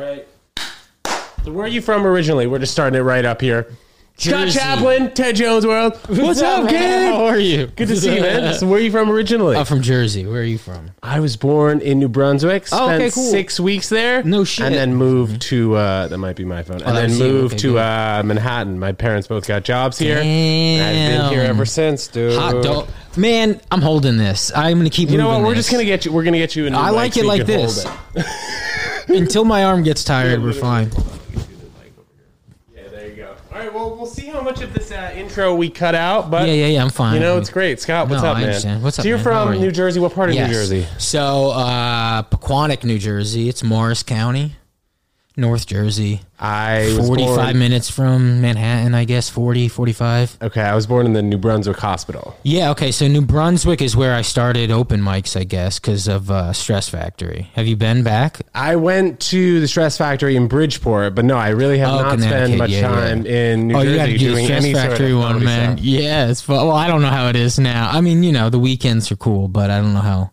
right. So where are you from originally? We're just starting it right up here. Scott Chaplin, Ted Jones World. What's up, kid? How are you? Good to see you, man. So where are you from originally? I'm from Jersey. Where are you from? I was born in New Brunswick. Spent Oh, okay, cool. six weeks there. No shit. And then moved to uh, that might be my phone. and then moved Okay, to uh, Manhattan. My parents both got jobs here. And I've been here ever since, dude. Hot dog. Man, I'm holding this. I'm gonna keep. You know what? We're this. just gonna get you. We're gonna get you. New I like it like this. it. until my arm gets tired. We're fine. Yeah, there you go. All right. Well, we'll see how much of this uh, intro we cut out, but Yeah, yeah, yeah. I'm fine. you know it's great. Scott, what's No, up, I man? understand. What's up, So you're man? How from you? New Jersey. What part of Yes. New Jersey? So, uh, Pequannock, New Jersey. It's Morris County, North Jersey. I was 45 born, minutes from Manhattan, I guess. 40, 45. Okay, I was born in the New Brunswick Hospital. Yeah, okay. So New Brunswick is where I started open mics, I guess, because of uh, Stress Factory. Have you been back? I went to the Stress Factory in Bridgeport, but no, I really have Oh, not spent Connecticut, much yeah, time in New oh, you got Jersey to do the doing Stress any Factory sort of one, comedy man. stuff. Yeah, it's fun. Well, I don't know how it is now. I mean, you know, the weekends are cool, but I don't know how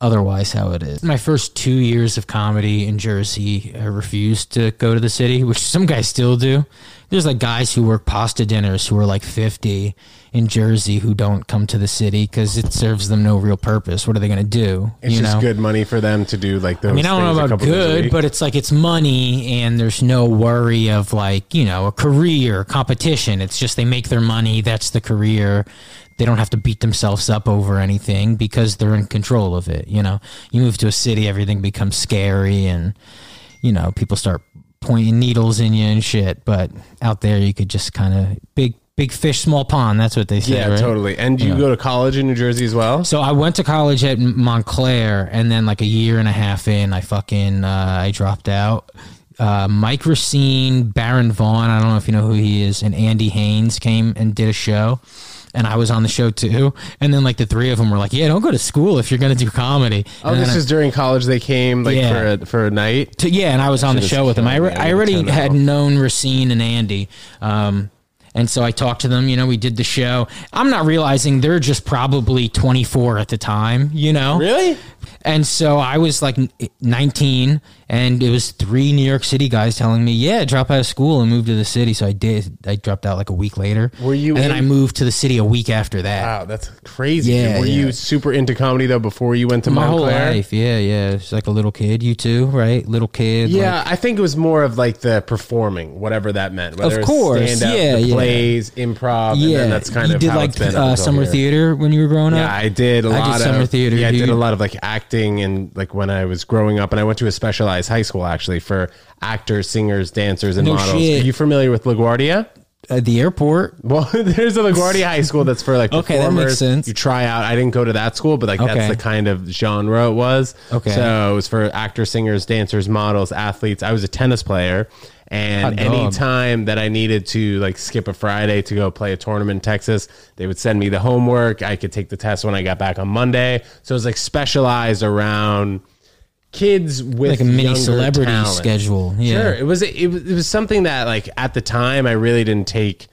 otherwise how it is. My first two years of comedy in Jersey, I refused to go to the city, which some guys still do. There's like guys who work pasta dinners who are like 50 in Jersey who don't come to the city because it serves them no real purpose. What are they going to do? It's you just know? good money for them to do like those. I mean, I don't know about couple days a good, but it's like it's money and there's no worry of like, you know, a career, competition. It's just they make their money. That's the career. They don't have to beat themselves up over anything because they're in control of it. You know, you move to a city, everything becomes scary and, you know, people start pointing needles in you and shit. But out there, you could just kind of big, big fish, small pond. That's what they say. yeah, right? totally. And you go to college in New Jersey as well? So I went to college at Montclair, and then like a year and a half in, I fucking uh, I dropped out. Uh, Mike Recine, Baron Vaughn, I don't know if you know who he is, and Andy Haynes came and did a show, and I was on the show too. And then like the three of them were like, "Yeah, don't go to school if you're gonna do comedy." Oh, And this I- is during college. They came like Yeah. for a, for a night. to, yeah, and I was on the show with them. I, re- I already had known Recine and Andy. Um, and so I talked to them, you know, we did the show. I'm not realizing they're just probably 24 at the time, you know? Really? And so I was like 19, and it was three New York City guys telling me, "Yeah, drop out of school and move to the city." So I did. I dropped out like a week later. Were you And then I moved to the city a week after that. Wow, that's crazy. Yeah, Were yeah. you super into comedy though before you went to My whole life, yeah, yeah. It's like a little kid. You too, right? Little kid. like- Yeah, I think it was more of like the performing, whatever that meant. Whether Of course, stand-up, yeah, the yeah. plays, improv, and yeah. then that's kind you of did how like it's been uh, summer here. theater when you were growing up. Yeah. I did a I did of summer theater. Yeah, I You- did a lot of like acting and like when I was growing up, and I went to a specialized high school actually for actors, singers, dancers, and No models. shit. Are you familiar with LaGuardia? At the airport. Well, there's a LaGuardia High School that's for like Okay, that makes sense. You try out. I didn't go to that school, but like Okay. that's the kind of genre it was. Okay. So it was for actors, singers, dancers, models, athletes. I was a tennis player. And Hot dog. any time that I needed to like skip a Friday to go play a tournament in Texas, they would send me the homework. I could take the test when I got back on Monday. So it was like specialized around kids with Like a mini celebrity talent. schedule. Yeah. Sure, it was it was it was something that like at the time I really didn't take.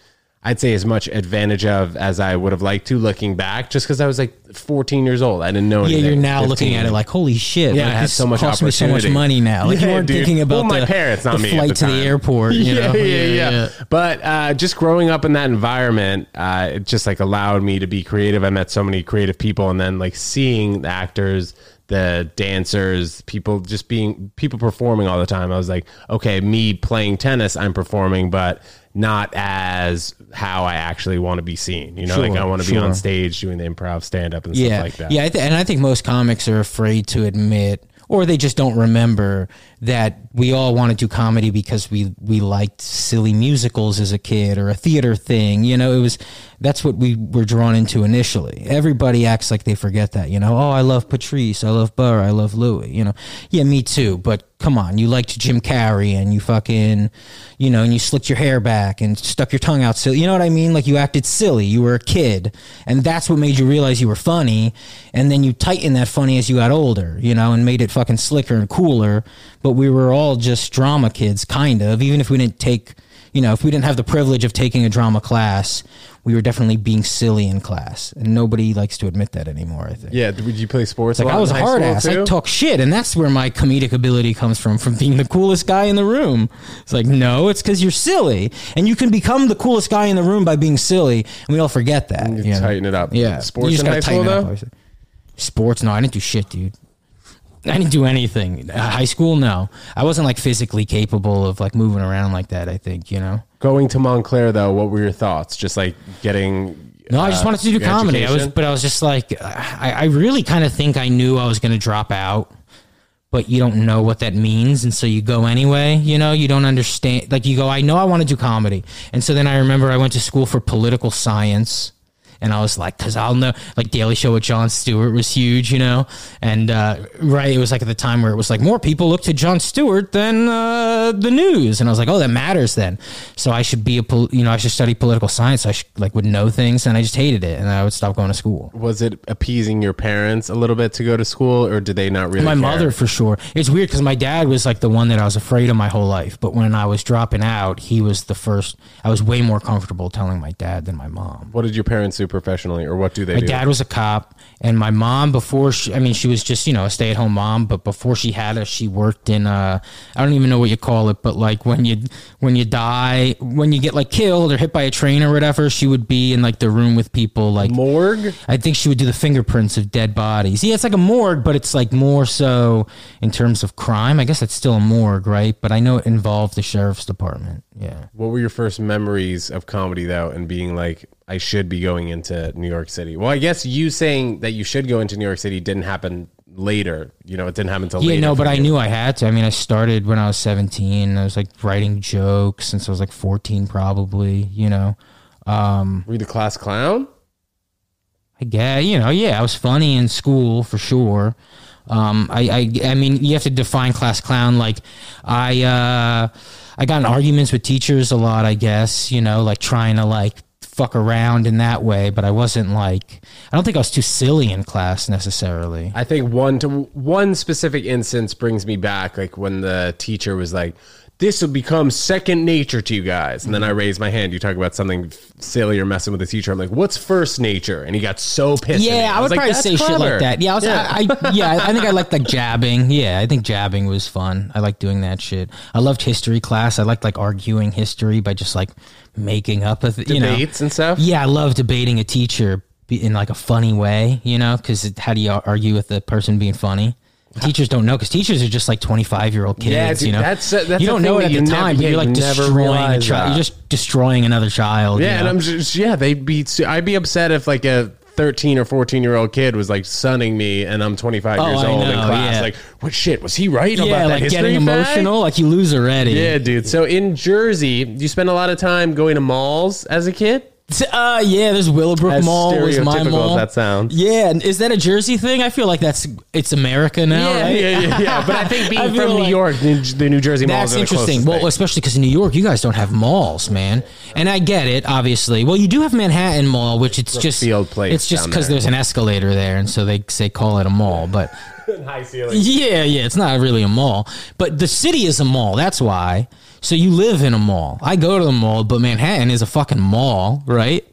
I'd say as much advantage of as I would have liked to looking back, just because I was like 14 years old. I didn't know. Yeah, anything. you're now looking at it like, holy shit! Yeah, like, I had so much cost me so much money now. Like you weren't dude. thinking about Well, my the, parents, not the me flight the to the airport. You yeah, know? yeah, yeah, But uh, just growing up in that environment, uh, it just like allowed me to be creative. I met so many creative people, and then like seeing the actors, the dancers, people just being people performing all the time. I was like, okay, me playing tennis, I'm performing, but not as how I actually want to be seen. You know, like I want to be on stage doing the improv, stand up, and yeah, stuff like that. yeah, I th- and I think most comics are afraid to admit, or they just don't remember that we all want to do comedy because we we liked silly musicals as a kid or a theater thing. You know, it was that's what we were drawn into initially. Everybody acts like they forget that. You know, oh, I love Patrice, I love Burr, I love Louis. You know, yeah, me too. But come on, you liked Jim Carrey and you fucking, you know, and you slicked your hair back and stuck your tongue out. silly. you know what I mean? Like you acted silly. You were a kid, and that's what made you realize you were funny. And then you tightened that funny as you got older, you know, and made it fucking slicker and cooler. But we were all just drama kids, kind of, even if we didn't take you know, if we didn't have the privilege of taking a drama class, we were definitely being silly in class, and nobody likes to admit that anymore. I think. Yeah, did you play sports? Like I was a hard ass. too? I talk shit, and that's where my comedic ability comes from, from being the coolest guy in the room. It's like, no, it's because you're silly, and you can become the coolest guy in the room by being silly, and we all forget that. You you know? tighten it up. Yeah, Sports You just in high school tighten it up, though. Sports? No, I didn't do shit, dude. I didn't do anything. Uh, high school? No, I wasn't like physically capable of like moving around like that. I think you know. Going to Montclair though, what were your thoughts? Just like getting. No, I just uh, wanted to do comedy. I was, but I was just like, I, I really kind of think I knew I was going to drop out, but you don't know what that means, and so you go anyway. You know, you don't understand. Like you go, I know I want to do comedy, and so then I remember I went to school for political science. And I was like, because I'll know, like Daily Show with Jon Stewart was huge, you know, and uh, right, it was like at the time where it was like more people look to Jon Stewart than uh, the news, and I was like, oh, that matters then. So I should be a, pol- you know, I should study political science. I should like would know things, and I just hated it, and I would stop going to school. Was it appeasing your parents a little bit to go to school, or did they not really? My care? mother, for sure. It's weird because my dad was like the one that I was afraid of my whole life, but when I was dropping out, he was the first. I was way more comfortable telling my dad than my mom. What did your parents do professionally, or what do they My do? dad was a cop, and my mom before she, I mean, she was just you know a stay at home mom, but before she had us, she worked in uh, I don't even know what you call it, but like when you when you die, when you get like killed or hit by a train or whatever, she would be in like the room with people like Morgue. I think she would do the fingerprints of dead bodies. Yeah, it's like a morgue, but it's like more so in terms of crime. I guess it's still a morgue, right? But I know it involved the sheriff's department. Yeah. What were your first memories of comedy though, and being like, I should be going into New York City? Well, I guess you saying that you should go into New York City didn't happen later. You know, it didn't happen until Yeah, later. no, but I you. knew I had to. I mean, I started when I was 17. I was like writing jokes since I was like 14, probably, you know. Um, Were you the class clown? I guess, you know, yeah, I was funny in school for sure. Um, I, I, I mean, you have to define class clown. Like, I, uh, I got in arguments with teachers a lot. I guess, you know, like trying to like fuck around in that way. But I wasn't like, I don't think I was too silly in class necessarily. I think one to one specific instance brings me back, like when the teacher was like, "This will become second nature to you guys," and then I mm-hmm. raised my hand. You talk about something silly or messing with the teacher. I'm like, "What's first nature?" And he got so pissed. Yeah, I, would was like, probably "That's say shit like that. Yeah, I was, Yeah. I, I, yeah, I think I liked like jabbing. Yeah, I think jabbing was fun. I liked doing that shit. I loved history class. I liked like arguing history by just like making up a th- you know. debates and stuff. Yeah, I love debating a teacher in like a funny way, you know, because how do you argue with the person being funny? Teachers don't know because teachers are just like twenty five year old kids. Yeah, dude, you know, that's- that's you don't know it at the time, but you're like destroying a child. You're just destroying another child. Yeah, you and? I'm just yeah, they'd be. I'd be upset if like a 13 or 14 year old kid was like sunning me, and I'm 25 years Oh, I old in know, class. yeah. Like, what shit was he right yeah, about that like getting fact? emotional, like you lose already. Yeah, dude. So in Jersey, do you spend a lot of time going to malls as a kid? Uh, yeah, there's Willowbrook As Mall was my stereotypical as mall. that sounds. Yeah, and is that a Jersey thing? I feel like that's it's America now, yeah, right? yeah, yeah, yeah. But I think being I feel from New York, New, the New Jersey malls That's are the interesting. closest Well, thing. especially because in New York, you guys don't have malls, man. And I get it, obviously. Well, you do have Manhattan Mall, which it's just Brookfield Place It's just down because there. there's an escalator there, and so they say call it a mall. But high ceiling. yeah, yeah, it's not really a mall. But the city is a mall. That's why. So you live in a mall. I go to the mall, but Manhattan is a fucking mall, right?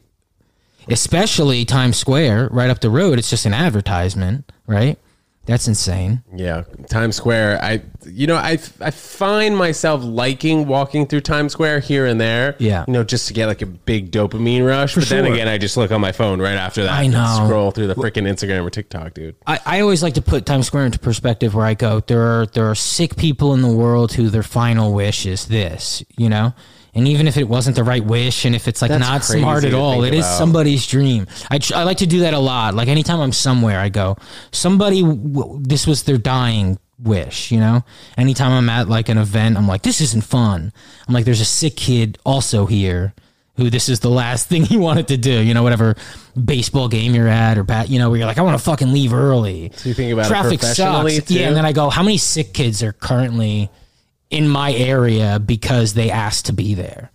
Especially Times Square, right up the road. It's just an advertisement, right? That's insane. Yeah, Times Square. I, you know, I, I find myself liking walking through Times Square here and there. Yeah. you know, just to get like a big dopamine rush. but then again, I just look on my phone right after that. I and know. Scroll through the freaking Instagram or TikTok, dude. I, I always like to put Times Square into perspective where I go, there are there are sick people in the world who their final wish is this, you know? And even if it wasn't the right wish and if it's like That's not smart at all, it is about. somebody's dream. I, I like to do that a lot. Like anytime I'm somewhere, I go, somebody, w- this was their dying wish, you know? Anytime I'm at like an event, I'm like, this isn't fun. I'm like, there's a sick kid also here who this is the last thing he wanted to do, you know, whatever baseball game you're at or bat, you know, where you're like, I want to fucking leave early. So you think about Traffic sucks. too? Yeah, and then I go, how many sick kids are currently in my area because they asked to be there?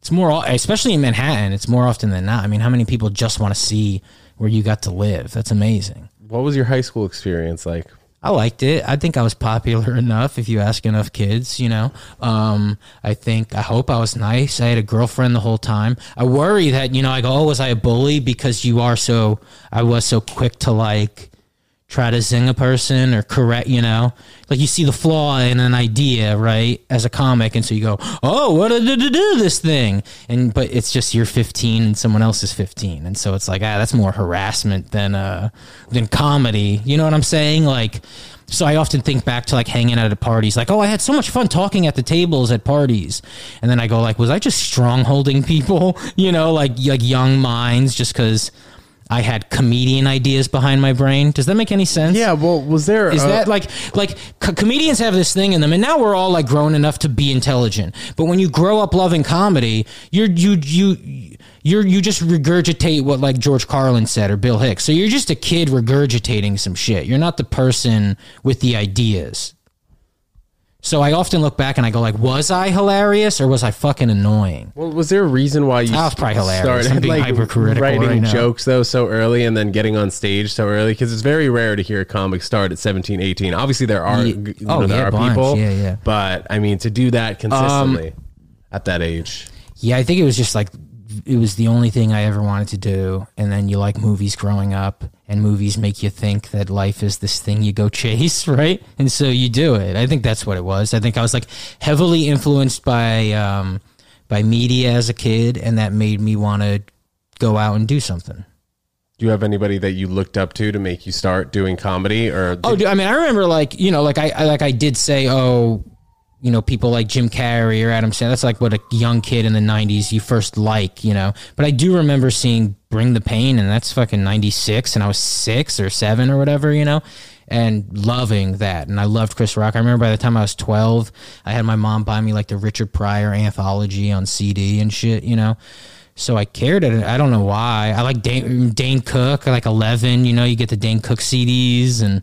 It's more, especially in Manhattan. It's more often than not. I mean, how many people just want to see where you got to live? That's amazing. What was your high school experience like? I liked it. I think I was popular enough if you ask enough kids, you know. Um, I think, I hope I was nice. I had a girlfriend the whole time. I worry that, you know, I go, oh, was I a bully? Because you are so, I was so quick to like try to zing a person or correct, you know, like you see the flaw in an idea, right, as a comic. And so you go, oh, what did do do this thing? And, but it's just you're 15 and someone else is 15. And so it's like, ah, that's more harassment than, uh, than comedy. You know what I'm saying? Like, so I often think back to like hanging out at parties, like, oh, I had so much fun talking at the tables at parties, and then I go like, was I just strongholding people, you know, like like young minds, just because I had comedian ideas behind my brain. Does that make any sense? Yeah. Well, was there? Is uh, that like like co- comedians have this thing in them, and now we're all like grown enough to be intelligent. But when you grow up loving comedy, you're you you you're you just regurgitate what like George Carlin said or Bill Hicks. So you're just a kid regurgitating some shit. You're not the person with the ideas. So I often look back and I go like, was I hilarious or was I fucking annoying? Well, was there a reason why you I was probably hilarious. started I'm being like hypercritical writing right now. jokes though so early and then getting on stage so early? Because it's very rare to hear a comic start at 17, 18. Obviously, there are Ye- you oh, there yeah, are bunch. people, Yeah, yeah. But I mean, to do that um, consistently at that age, Yeah, I think it was just like it was the only thing I ever wanted to do. And then you like movies growing up, and movies make you think that life is this thing you go chase, right? And so you do it. I think that's what it was. I think I was like heavily influenced by um, by media as a kid, and that made me want to go out and do something. do you have anybody that you looked up to to make you start doing comedy? Or Oh, I mean, I remember like you know, like I, I like I did say, oh, you know, people like Jim Carrey or Adam Sandler. That's like what a young kid in the '90s you first like, you know. But I do remember seeing Bring the Pain, and that's fucking '96, and I was six or seven or whatever, you know. And loving that, and I loved Chris Rock. I remember by the time I was twelve, I had my mom buy me like the Richard Pryor anthology on CD and shit, you know. So I cared. I don't know why. I like Dane, Dane Cook. I like Eleven. You know, you get the Dane Cook CDs, and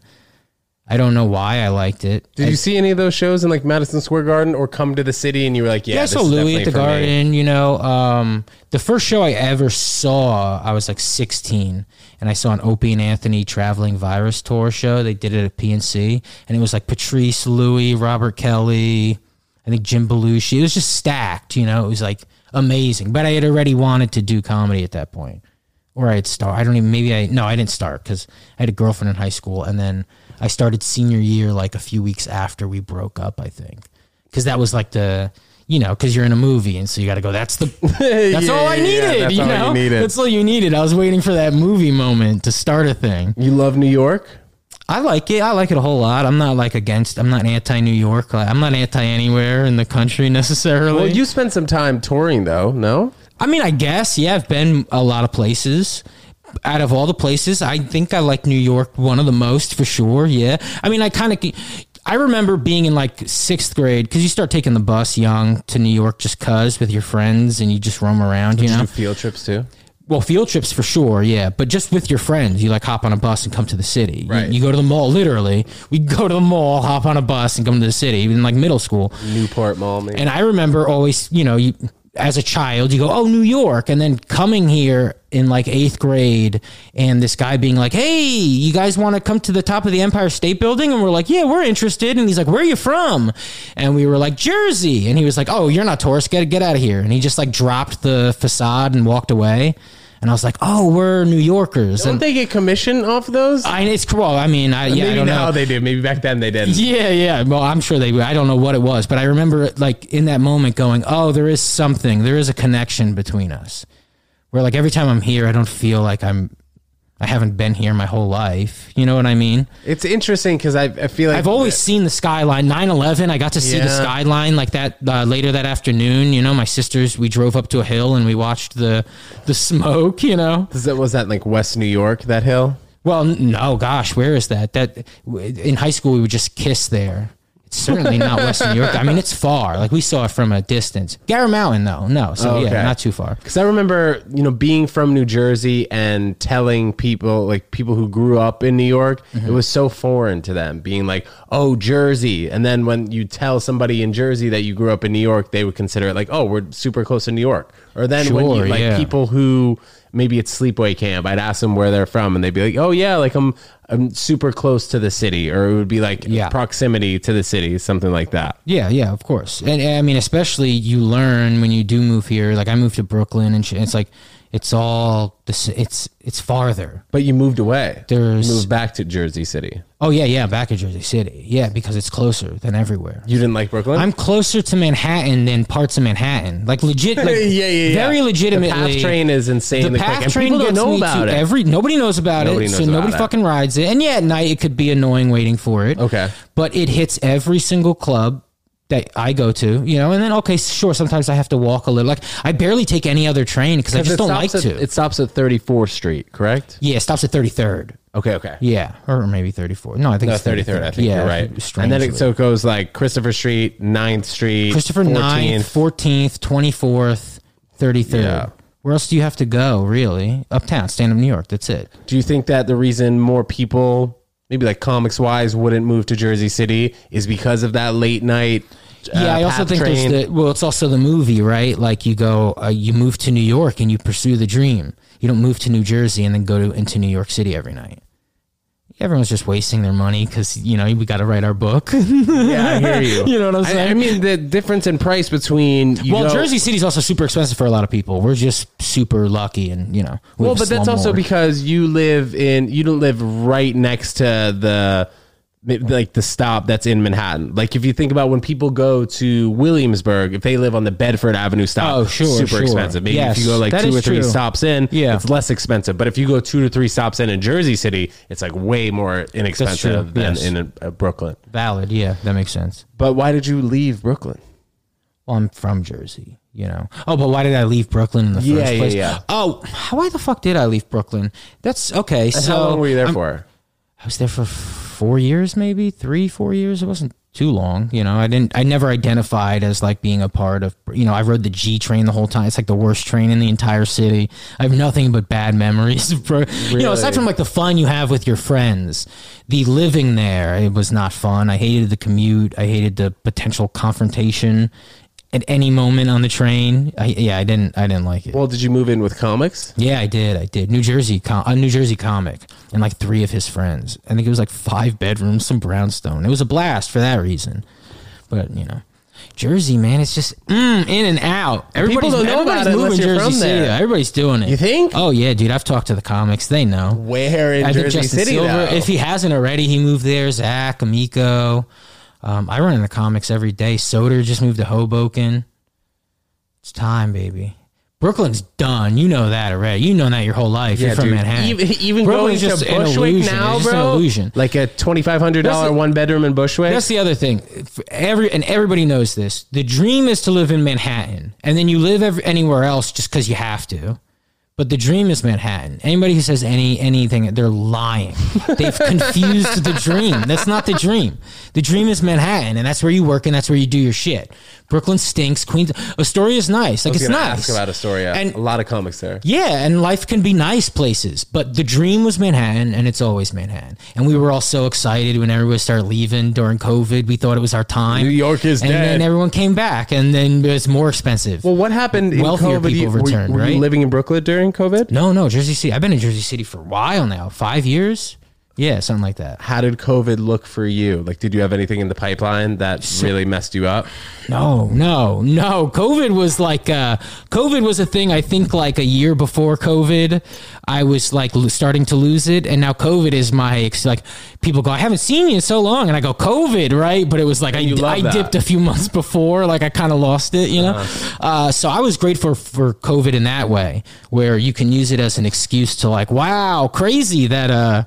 I don't know why I liked it. did you see any of those shows in like Madison Square Garden or come to the city and you were like, yeah, Yeah, I saw is Louis at the for me? Garden. You know, um, the first show I ever saw, I was like 16, and I saw an Opie and Anthony traveling virus tour show. They did it at PNC, and it was like Patrice, Louis, Robert Kelly, I think Jim Belushi. It was just stacked. You know, it was like amazing. But I had already wanted to do comedy at that point, or I had start. I don't even. Maybe I no, I didn't start because I had a girlfriend in high school, and then I started senior year like a few weeks after we broke up. I think because that was like the you know because you're in a movie and so you got to go. That's the that's Yeah, all I yeah, needed. that's you all you know, needed. that's all you needed. I was waiting for that movie moment to start a thing. You love New York? I like it. I like it a whole lot. I'm not like against. I'm not anti New York. I'm not anti anywhere in the country necessarily. Well, you spent some time touring though, no? I mean, I guess, yeah, I've been a lot of places. Out of all the places, I think I like New York one of the most for sure. Yeah. I mean, I kind of, I remember being in like sixth grade because you start taking the bus young to New York just cuz with your friends and you just roam around, you Did you know? field trips too? Well, field trips for sure, yeah. But just with your friends, you like hop on a bus and come to the city. You- Right. You, go to the mall, literally. We go to the mall, hop on a bus, and come to the city, even like middle school. Newport Mall, maybe. And I remember always, you know, you, as a child, you go, oh, New York. And then coming here in like eighth grade and this guy being like, hey, you guys want to come to the top of the Empire State Building? And we're like, yeah, we're interested. And he's like, where are you from? And we were like, Jersey. And he was like, oh, you're not tourist. Get, get out of here. And he just like dropped the facade and walked away. And I was like, oh, we're New Yorkers. Don't and they get commission off those? I, it's cool. I mean, I, yeah, I don't now know. they do. Maybe back then they didn't. Yeah, yeah. Well, I'm sure they. I don't know what it was, but I remember like in that moment going, "Oh, there is something. There is a connection between us." Where like every time I'm here, I don't feel like I'm. I haven't been here my whole life. You know what I mean? It's interesting because I, I feel like I've always seen the skyline. 9/11, I got to see the skyline like that uh, later that afternoon. You know, my sisters, we drove up to a hill and we watched the the smoke. You know, that, was that like West New York? That hill? Well, no, gosh, where is that? That in high school we would just kiss there. It's certainly not West New York. I mean, it's far. Like we saw it from a distance. Garret Mountain, though, no. So Oh, okay. yeah, not too far. Because I remember, you know, being from New Jersey and telling people, like people who grew up in New York, Mm-hmm. it was so foreign to them, being like, "Oh, Jersey," and then when you tell somebody in Jersey that you grew up in New York, they would consider it like, "Oh, we're super close to New York." Or then when you like yeah. people who maybe it's sleepaway camp, I'd ask them where they're from, and they'd be like, "Oh yeah, like I'm um, super close to the city, or it would be like Yeah. proximity to the city, something like that. Yeah, yeah, of course. And, and I mean, especially you learn when you do move here. Like I moved to Brooklyn, and shit, it's like it's all this. It's it's farther. But you moved away. There's- you moved back to Jersey City. Oh yeah, yeah, back in Jersey City. Yeah, because it's closer than everywhere. You didn't like Brooklyn. I'm closer to Manhattan than parts of Manhattan. Like legit, like yeah, yeah, yeah. very legitimately. The PATH train is insane. the quick, path and train people don't gets know me about to it. every. Nobody knows about Nobody it, knows so about nobody it. fucking rides it. And yeah, at night it could be annoying waiting for it. Okay. but it hits every single club that I go to. You know, and then okay, sure. Sometimes I have to walk a little. Like I barely take any other train because I just don't like at, to. It stops at 34th Street, correct? yeah, it stops at thirty third. Okay, okay. Yeah, or maybe thirty four. No, I think No, it's 33rd. I think yeah, you're right. And then it, so it goes like Christopher Street, 9th Street, Christopher 9th, 14th, 24th, 33rd. Yeah. Where else do you have to go, really? Uptown, stand up New York. That's it. Do you think that the reason more people, maybe like comics wise, wouldn't move to Jersey City is because of that late night? uh, yeah, I also think train? there's the, well, it's also the movie, right? Like you go, uh, you move to New York and you pursue the dream. You don't move to New Jersey and then go to into New York City every night. Everyone's just wasting their money because, you know, we got to write our book. Yeah, I hear you. You know what I'm saying? I, mean, the difference in price between well, go- Jersey City's also super expensive for a lot of people. We're just super lucky and, you know, we Well, but that's also because you live in you don't live right next to the like the stop that's in Manhattan. Like if you think about when people go to Williamsburg, if they live on the Bedford Avenue stop, Oh, sure, super sure. expensive. Maybe Yes, if you go like two or three true. stops in, Yeah. it's less expensive. But if you go two to three stops in in Jersey City, it's like way more inexpensive than yes. in uh, Brooklyn. valid. Yeah, that makes sense. But why did you leave Brooklyn? Well, I'm from Jersey, you know. Oh, but why did I leave Brooklyn in the Yeah, first yeah, place? yeah. Oh, how why the fuck did I leave Brooklyn? That's okay. And so how long were you there I'm- for? I was there for four years, maybe three, four years. It wasn't too long, you know. I didn't. I never identified as like being a part of. You know, I rode the G train the whole time. It's like the worst train in the entire city. I have nothing but bad memories. For, You know, aside from like the fun you have with your friends, the living there it was not fun. I hated the commute. I hated the potential confrontation at any moment on the train. I, yeah, I didn't. I didn't like it. Well, did you move in with comics? Yeah, I did. I did. New Jersey, com- a New Jersey comic, and like three of his friends. I think it was like five bedrooms, some brownstone. It was a blast for that reason. But you know, Jersey, man, it's just mm, in and out. Everybody's, don't know everybody's about it moving Jersey City. Everybody's doing it. You think? Oh yeah, dude. I've talked to the comics. They know. Where in I think Jersey Justin City? Silver, though? if he hasn't already, he moved there. Zach, Amico. Um, I run into comics every day. Soder just moved to Hoboken. It's time, baby. Brooklyn's done. You know that already. You know that your whole life. You're from dude. Manhattan. Even, even Brooklyn's going just to an Bushwick illusion. now, It's just an bro. illusion. Like a twenty five hundred dollar one bedroom in Bushwick. That's the other thing. For Every and everybody knows this. The dream is to live in Manhattan, and then you live ev anywhere else just because you have to. But the dream is Manhattan. Anybody who says any anything, they're lying. They've confused the dream. That's not the dream. The dream is Manhattan, and that's where you work and that's where you do your shit. Brooklyn stinks. Queens. Astoria is nice. Like it's nice. ask about Astoria. And- a lot of comics there. Yeah, and life can be nice places, but the dream was Manhattan, and it's always Manhattan. And we were all so excited when everyone started leaving during COVID. We thought it was our time. New York is dead. and dead. then everyone came back, and then it was more expensive. Well, what happened in Wealthier COVID? people You- returned, were you right? living in Brooklyn during COVID? no, no, Jersey City. I've been in Jersey City for a while now, five years. Yeah, something like that. How did COVID look for you? Like, did you have anything in the pipeline that really messed you up? No, no, no. COVID was like uh COVID was a thing I think like a year before COVID. I was like starting to lose it and now COVID is my like people go I haven't seen you in so long and I go COVID, right? But it was like I, I that. dipped a few months before like I kind of lost it, you know. Uh-huh. uh so I was grateful for COVID in that way where you can use it as an excuse to like wow, crazy that uh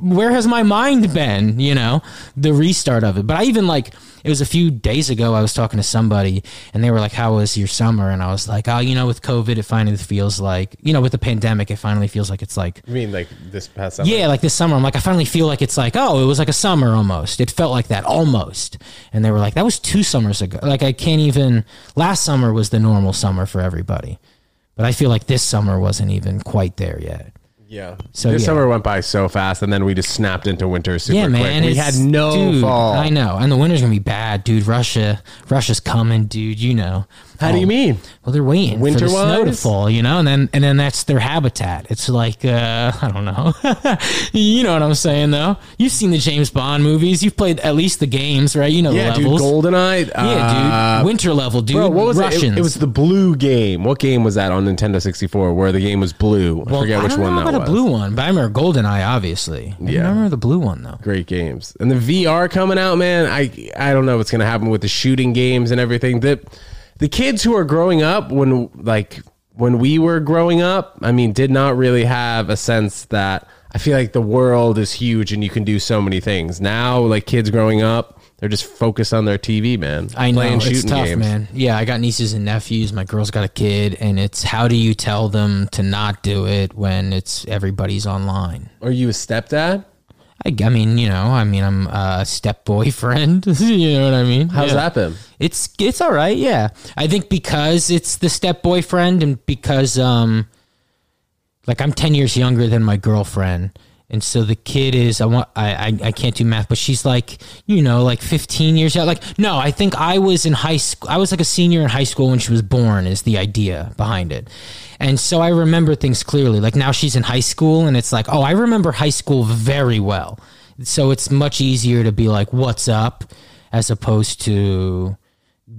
where has my mind been, you know? The restart of it. But I even like it was a few days ago I was talking to somebody and they were like, How was your summer? And I was like, Oh, you know, with COVID, it finally feels like, you know, with the pandemic, it finally feels like it's like, You mean like this past summer? yeah, like this summer. I'm like, I finally feel like it's like, oh, it was like a summer almost. It felt like that almost. And they were like, That was two summers ago. Like, I can't even, last summer was the normal summer for everybody. But I feel like this summer wasn't even quite there yet. Yeah. So, this yeah. summer went by so fast, and then we just snapped into winter super yeah, quick. man. We had no dude, fall. I know, and the winter's gonna be bad, dude. Russia, Russia's coming, dude. You know. How do you Oh, mean? Well, they're waiting for the snow to fall, you know, and then and then that's their habitat. It's like uh, I don't know, you know what I'm saying though. You've seen the James Bond movies. You've played at least the games, right? You know Yeah, the dude. levels. Goldeneye. yeah, uh, dude. Winter level, dude. Bro, what was Russians. it? it? It was the blue game. What game was that on Nintendo 64 where the game was blue? I well, forget which I don't one that was. a blue one, but I remember Goldeneye, obviously. I Yeah. remember the blue one though. Great games. And the VR coming out, man, I I don't know what's going to happen with the shooting games and everything. The the kids who are growing up when like when we were growing up, I mean, did not really have a sense that I feel like the world is huge and you can do so many things. Now, like kids growing up, they're just focused on their TV, man. I know Playing it's shooting tough, games. man. Yeah, I got nieces and nephews. My girl's got a kid, and it's how do you tell them to not do it when it's everybody's online? Are you a stepdad? I, I mean, you know, I mean, I'm a step boyfriend. you know what I mean? How's Yeah. that been? It's it's all right. Yeah, I think because it's the step boyfriend, and because um, like I'm ten years younger than my girlfriend, and so the kid is I want I I, I can't do math, but she's like you know like 15 years out. Like no, I think I was in high school. I was like a senior in high school when she was born. Is the idea behind it. And so I remember things clearly. Like now she's in high school, and it's like, oh, I remember high school very well. So it's much easier to be like, what's up, as opposed to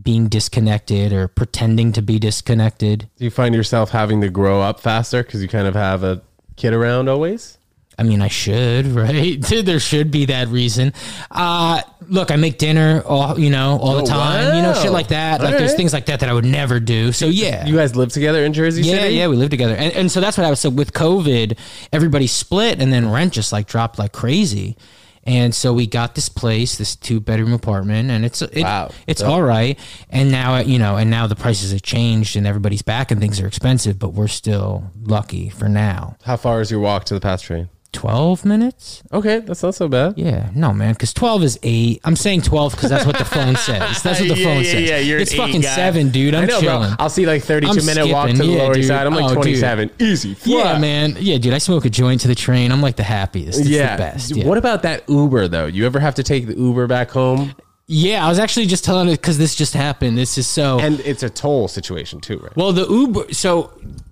being disconnected or pretending to be disconnected. Do you find yourself having to grow up faster because you kind of have a kid around always? I mean, I should, right? there should be that reason. Uh, look, I make dinner all, you know, all Oh, the time, you know, shit like that. Like All there's things like that that I would never do. So yeah. You guys live together in Jersey yeah, City? yeah, we live together, and, and so that's what I was. So with COVID, everybody split, and then rent just like dropped like crazy, and so we got this place, this two bedroom apartment, and it's it, Wow. it's all right. And now you know, and now the prices have changed, and everybody's back, and things are expensive, but we're still lucky for now. How far is your walk to the PATH train? Twelve minutes. Okay, that's not so bad. Yeah, no, man, because twelve is eight. I'm saying twelve because that's what the phone says. That's what the Yeah, phone yeah, says. yeah, you're it's fucking guy. seven, dude. I'm I know, chilling. bro. I'll see like 32 I'm minute walk to skipping. the Yeah, Lower East. Side. I'm like Oh, dude. 27. Easy. Yeah, man. Yeah, dude. I smoke a joint to the train. I'm like the happiest. It's yeah. the best. Yeah. What about that Uber though? You ever have to take the Uber back home? yeah, I was actually just telling it because this just happened. This is so. And it's a toll situation too, right? well, the Uber. So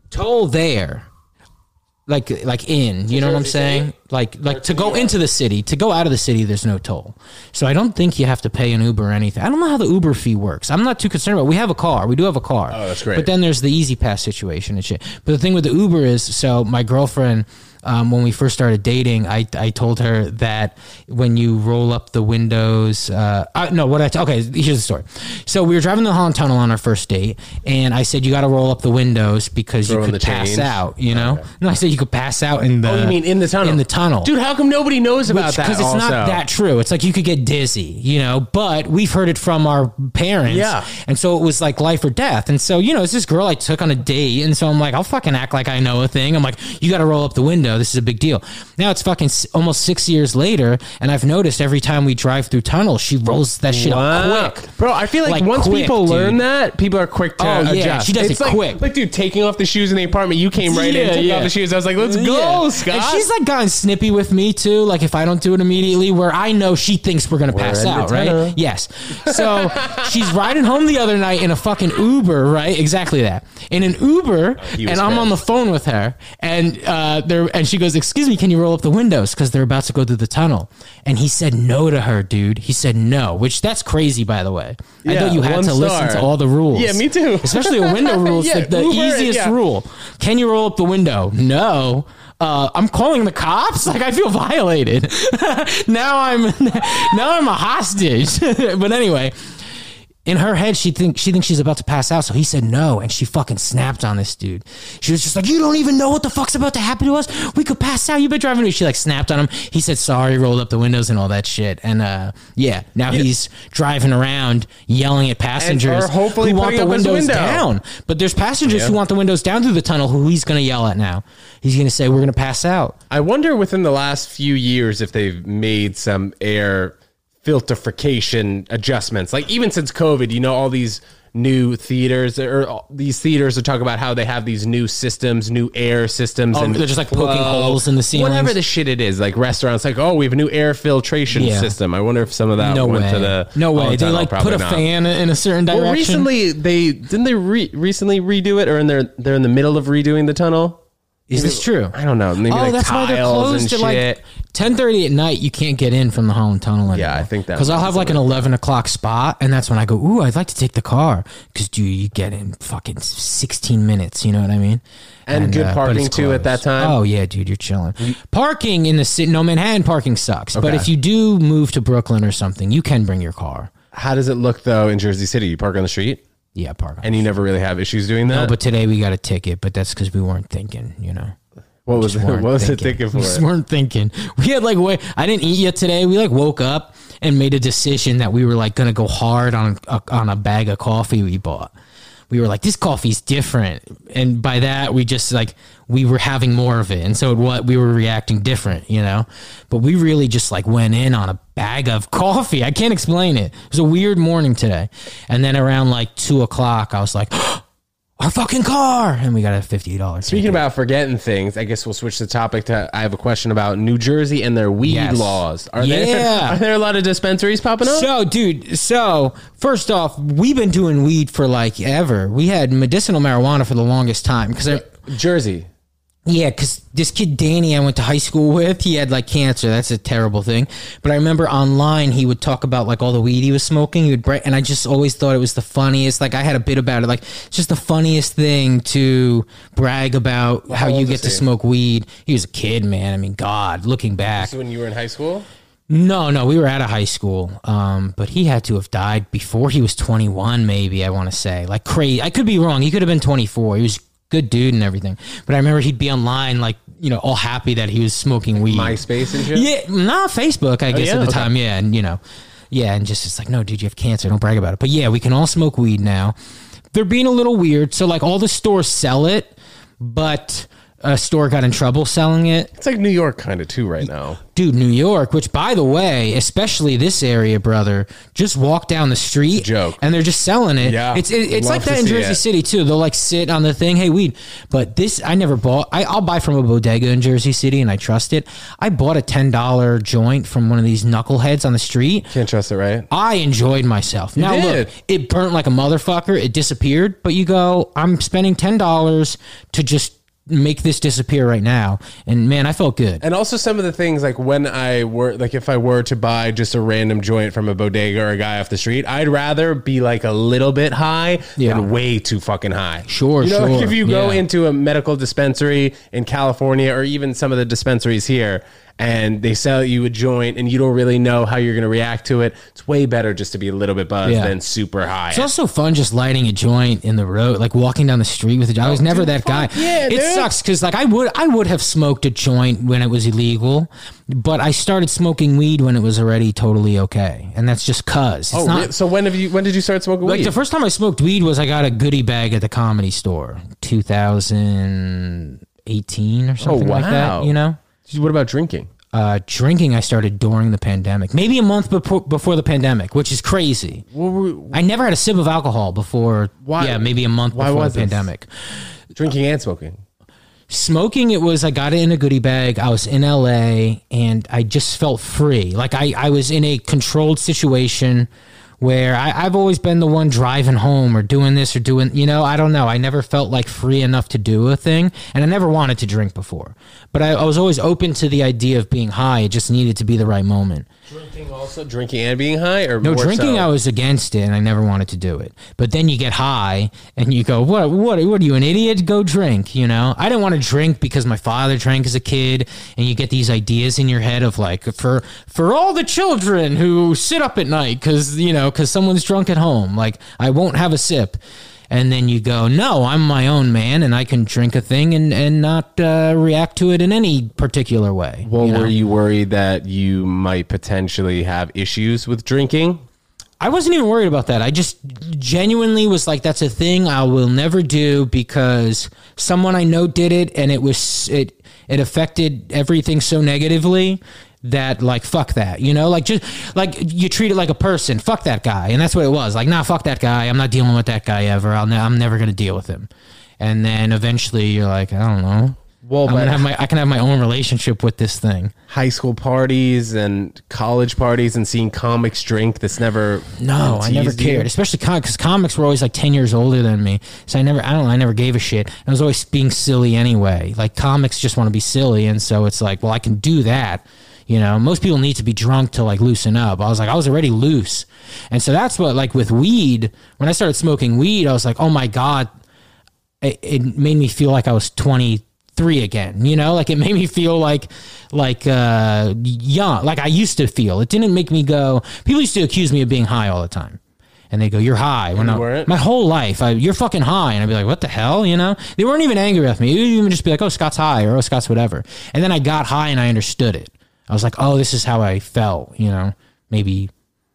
toll there, like like in. You know what I'm saying? Like like to go into the city. To go out of the city, there's no toll. So I don't think you have to pay an Uber or anything. I don't know how the Uber fee works. I'm not too concerned about. it. We have a car. We do have a car. Oh, that's great. But then there's the E-ZPass situation and shit. But the thing with the Uber is, so my girlfriend. Um, when we first started dating, I, I told her that when you roll up the windows, uh, uh, no, what I t- okay, here's the story. So we were driving the Holland Tunnel on our first date, and I said you got to roll up the windows because Throw you could pass change? out. You know, no, I said you could pass out in the. Oh, you mean in the tunnel? In the tunnel, Dude, how come nobody knows about that? because it's not that true. It's like you could get dizzy, you know. But we've heard it from our parents, Yeah. And so it was like life or death. And so you know, it's this girl I took on a date, and so I'm like, I'll fucking act like I know a thing. I'm like, you got to roll up the window. This is a big deal. Now it's fucking almost six years later, and I've noticed every time we drive through tunnels, she rolls that shit Wow. up quick. Bro, I feel like, Like, once quick, people dude. learn that, people are quick to Oh, yeah, adjust. she does it's it like, quick. Like, dude, taking off the shoes in the apartment, you came right in, took yeah. off the shoes. I was like, let's go, Yeah. Scott. And she's like gotten snippy with me too. Like if I don't do it immediately, where I know she thinks we're gonna pass in the out, right? Yes. So she's riding home the other night in a fucking Uber, right? Exactly that. In an Uber, Oh, and I'm on the phone with her, and uh, there, and she goes, "Excuse me, can you roll up the windows because they're about to go through the tunnel?" And he said no to her, dude. He said no, which that's crazy, by the way. Yeah, I thought you had to listen to all the rules. Yeah, me too. Especially a window rule. It's Yeah, like the Uber, easiest yeah. rule. Can you roll up the window? No. Uh, I'm calling the cops. Like I feel violated. now I'm now I'm a hostage. but anyway, in her head, she think she thinks she's about to pass out. So he said no, and she fucking snapped on this dude. She was just like, "You don't even know what the fuck's about to happen to us. We could pass out. You've been driving me." She like snapped on him. He said sorry, rolled up the windows and all that shit. And uh, yeah, now he's driving around yelling at passengers hopefully who want the windows window. down. But there's passengers Yeah. who want the windows down through the tunnel. Who he's going to yell at now? He's going to say, "We're going to pass out." I wonder within the last few years if they've made some air filtrification adjustments. Like even since COVID, you know, all these new theaters or these theaters are talking about how they have these new systems, new air systems, Oh, they're just, like, poking holes in the ceilings? Whatever the shit it is, like restaurants, like oh, we have a new air filtration Yeah. system. I wonder if some of that No went way. to the no way. oh, they like put a not. fan in a certain direction. Well, recently they didn't they re- recently redo it, or in their they're in the middle of redoing the tunnel. Is this true? I don't know. Maybe Oh, like that's why they're tiles closed and at shit. like ten thirty at night. You can't get in from the Holland Tunnel anymore. Yeah, I think that because I'll have like an eleven o'clock spot, and that's when I go. Ooh, I'd like to take the car because dude, you get in fucking sixteen minutes. You know what I mean? And good uh, but parking, too, at that time? Oh yeah, dude, you're chilling. Parking in the city, no Manhattan parking sucks. But if you do move to Brooklyn or something, you can bring your car. How does it look though in Jersey City? You park on the street, Yeah, park. and you never really have issues doing that. no, but today we got a ticket, but that's because we weren't thinking. You know. what was it? What was the thinking. ticket for? We just weren't thinking. We had like wait, I didn't eat yet today. We like woke up and made a decision that we were like gonna go hard on a, on a bag of coffee we bought. We were like, this coffee's different, and by that we just like we were having more of it, and so what we were reacting different, you know. But we really just like went in on a bag of coffee. I can't explain it. It was a weird morning today, and then around like two o'clock, I was like. Oh, Our fucking car, and we got a fifty dollars. Speaking about forgetting things, I guess we'll switch the topic to. I have a question about New Jersey and their weed Yes. laws. Are there Yeah. are there a lot of dispensaries popping up? So, dude, so first off, we've been doing weed for like ever. We had medicinal marijuana for the longest time because. Jersey. Yeah, because this kid Danny I went to high school with, he had like cancer. That's a terrible thing. But I remember online he would talk about like all the weed he was smoking. He would break, and I just always thought it was the funniest. Like I had a bit about it. Like it's just the funniest thing to brag about how you get to he? smoke weed. He was a kid, man. I mean, God, looking back. So when you were in high school, No, no, we were out of high school. Um, but he had to have died before he was 21, maybe, I want to say. Like crazy. I could be wrong. He could have been 24. He was good dude and everything. But I remember he'd be online, like, you know, all happy that he was smoking weed. MySpace and shit. Yeah, not Facebook, I oh, guess, yeah? at the Okay. time. Yeah. And, you know, yeah. And just, it's like, no, dude, you have cancer. Don't brag about it. But yeah, we can all smoke weed now. They're being a little weird. So, like, all the stores sell it, but a store got in trouble selling it. It's like New York kind of too right now. Dude, New York, which by the way, especially this area, brother, just walk down the street Joke. and they're just selling it. Yeah. It's it, it's Love like that in Jersey it. City too. They'll like sit on the thing, hey, weed. But this I never bought. I, I'll buy from a bodega in Jersey City and I trust it. I bought a ten dollar joint from one of these knuckleheads on the street. Can't trust it, right? I enjoyed myself. Now did. look, it burnt like a motherfucker. It disappeared, but you go, I'm spending ten dollars to just make this disappear right now. And man, I felt good. And also some of the things like when I were like if I were to buy just a random joint from a bodega or a guy off the street, I'd rather be like a little bit high Yeah. than way too fucking high. Sure, you know, like sure. if you go Yeah. into a medical dispensary in California or even some of the dispensaries here and they sell you a joint and you don't really know how you're going to react to it, it's way better just to be a little bit buzzed Yeah. than super high. It's also fun just lighting a joint in the road, like walking down the street with a joint. I was oh, never that guy. yeah, it dude. sucks because like I would I would have smoked a joint when it was illegal, but I started smoking weed when it was already totally okay, and that's just cause. Oh, not so when have you when did you start smoking like weed? the first time I smoked weed was I got a goodie bag at the comedy store, 2018 or something like wow. that. Oh, you know. What about drinking? Uh, drinking I started during the pandemic, maybe a month before before the pandemic, which is crazy. What were- I never had a sip of alcohol before. Why- Yeah, maybe a month why before was the this? pandemic. drinking and smoking. Smoking, it was I got it in a goodie bag. I was in LA and I just felt free. Like I, I was in a controlled situation where I, I've always been the one driving home or doing this or doing, you know, I don't know. I never felt like free enough to do a thing. And I never wanted to drink before. But I, I was always open to the idea of being high. It just needed to be the right moment. Drinking also drinking and being high or No, drinking so? I was against it and I never wanted to do it. But then you get high and you go, "What what what are you an idiot? Go drink." You know, I didn't want to drink because my father drank as a kid, and you get these ideas in your head of like for for all the children who sit up at night because you know because someone's drunk at home, like I won't have a sip. And then you go, no, I'm my own man, and I can drink a thing and and not uh, react to it in any particular way. Well, you know? were you worried that you might potentially have issues with drinking? I wasn't even worried about that. I just genuinely was like, that's a thing I will never do because someone I know did it and it was it it affected everything so negatively that like fuck that you know like just like you treat it like a person fuck that guy and that's what it was like nah fuck that guy i'm not dealing with that guy ever I'll ne- i'm never gonna deal with him and then eventually you're like i don't know Well, I'm but gonna have my i can have my own relationship with this thing high school parties and college parties and seeing comics drink. That's never. No, I never teased you? cared, especially because comics were always like ten years older than me. So I never, I don't, know, I never gave a shit. I was always being silly anyway. Like comics just want to be silly, and so it's like, well, I can do that. You know, most people need to be drunk to like loosen up. I was like, I was already loose, and so that's what like with weed. When I started smoking weed, I was like, oh my god, it, it made me feel like I was 23 again, you know, like it made me feel like, like, uh, young, like I used to feel. It didn't make me go, people used to accuse me of being high all the time. And they go, "You're high." When I- my whole life, I, you're fucking high, and I'd be like, "What the hell?" You know, they weren't even angry with me. They would even just be like, "Oh, Scott's high," or "Oh, Scott's whatever." And then I got high, and I understood it. I was like, "Oh, this is how I felt." You know, maybe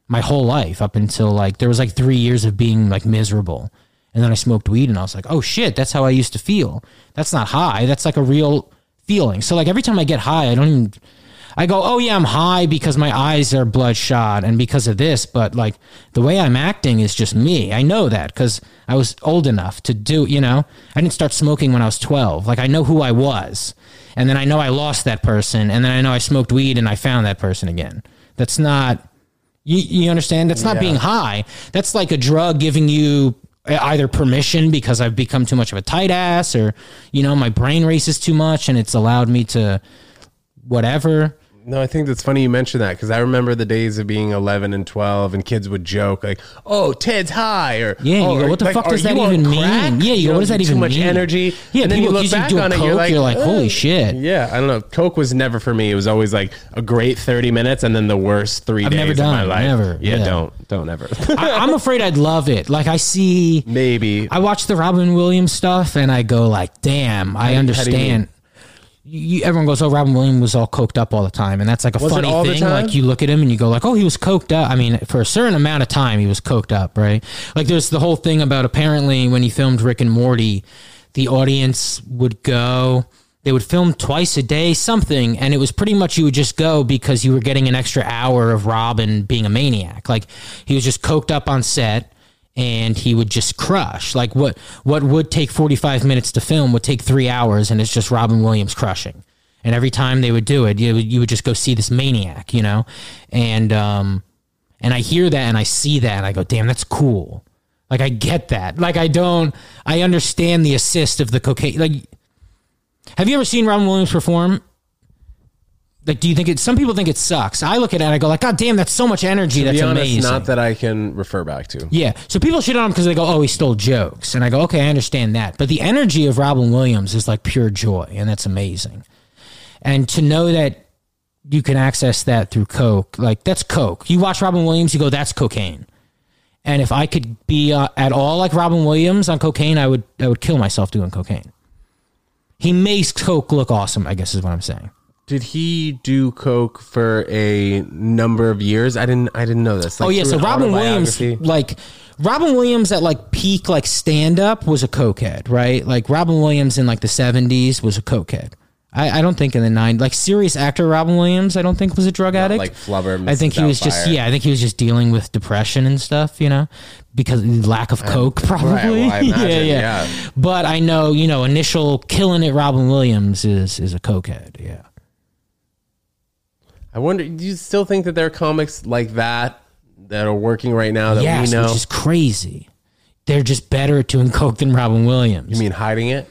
my whole life up until like there was like three years of being like miserable. And then i smoked weed and i was like oh shit that's how i used to feel. That's not high. That's like a real feeling. So like every time i get high i don't even i go oh yeah i'm high because my eyes are bloodshot and because of this. But like the way i'm acting is just me. I know that because i was old enough to do you know? I didn't start smoking when i was 12 like i know who i was and then i know i lost that person and then i know i smoked weed and i found that person again that's not you, you understand? That's not Yeah. being high. That's like a drug giving you either permission because I've become too much of a tight ass or, you know, my brain races too much and it's allowed me to whatever. No, I think that's funny you mentioned that because I remember the days of being 11 and 12 and kids would joke like, "Oh, Ted's high," or Yeah, you "Oh, go, what the like, fuck does that even crack?" mean? Yeah, you go, know, what does that even mean? too much mean? energy. Yeah, and then you people look back on it, coke, you're like, you're like, oh, holy "Oh." shit. Yeah, I don't know. Coke was never for me. It was always like a great 30 minutes and then the worst three I've days never of my life. never. Yeah, Yeah. don't, don't ever. I, I'm afraid I'd love it. Like I see, Maybe. I watch the Robin Williams stuff and I go like, damn, I understand. You, everyone goes, "Oh, Robin Williams was all coked up all the time," and that's like a Was funny thing. Like you look at him and you go, "Like, oh, he was coked up." I mean, for a certain amount of time, he was coked up, right? Like there's the whole thing about apparently when he filmed Rick and Morty, the audience would go. They would film twice a day, something, and it was pretty much you would just go because you were getting an extra hour of Robin being a maniac. Like he was just coked up on set and he would just crush. Like what what would take 45 minutes to film would take 3 hours and it's just Robin Williams crushing. And every time they would do it, you you would just go see this maniac, you know? And um and I hear that and I see that and I go, "Damn, that's cool." Like I get that. Like I don't I understand the assist of the cocaine. Like have you ever seen Robin Williams perform? Like, do you think it? Some people think it sucks. I look at it and I go, like, God damn, that's so much energy. to that's be honest, amazing. not that I can refer back to. Yeah. So people shit on him because they go, oh, he stole jokes. And I go, okay, I understand that. But the energy of Robin Williams is like pure joy, and that's amazing. And to know that you can access that through Coke, like that's Coke. You watch Robin Williams, you go, that's cocaine. And if I could be uh, at all like Robin Williams on cocaine, I would I would kill myself doing cocaine. He makes Coke look awesome, I guess is what I'm saying. Did he do coke for a number of years? I didn't. I didn't know this. Like, oh yeah, so Robin Williams, like Robin Williams at like peak like stand up was a cokehead, right? Like Robin Williams in like the seventies was a cokehead. I, I don't think in the nine like serious actor Robin Williams, I don't think was a drug addict. like Flubber, I think he was just Doubtfire. yeah, I think he was just dealing with depression and stuff, you know, because lack of coke probably. well, I imagine, yeah. But I know you know initial killing it. Robin Williams is is a cokehead. Yeah. I wonder. Do you still think that there are comics like that that are working right now that yes, we know? which is crazy. They're just better at doing coke than Robin Williams. you mean hiding it?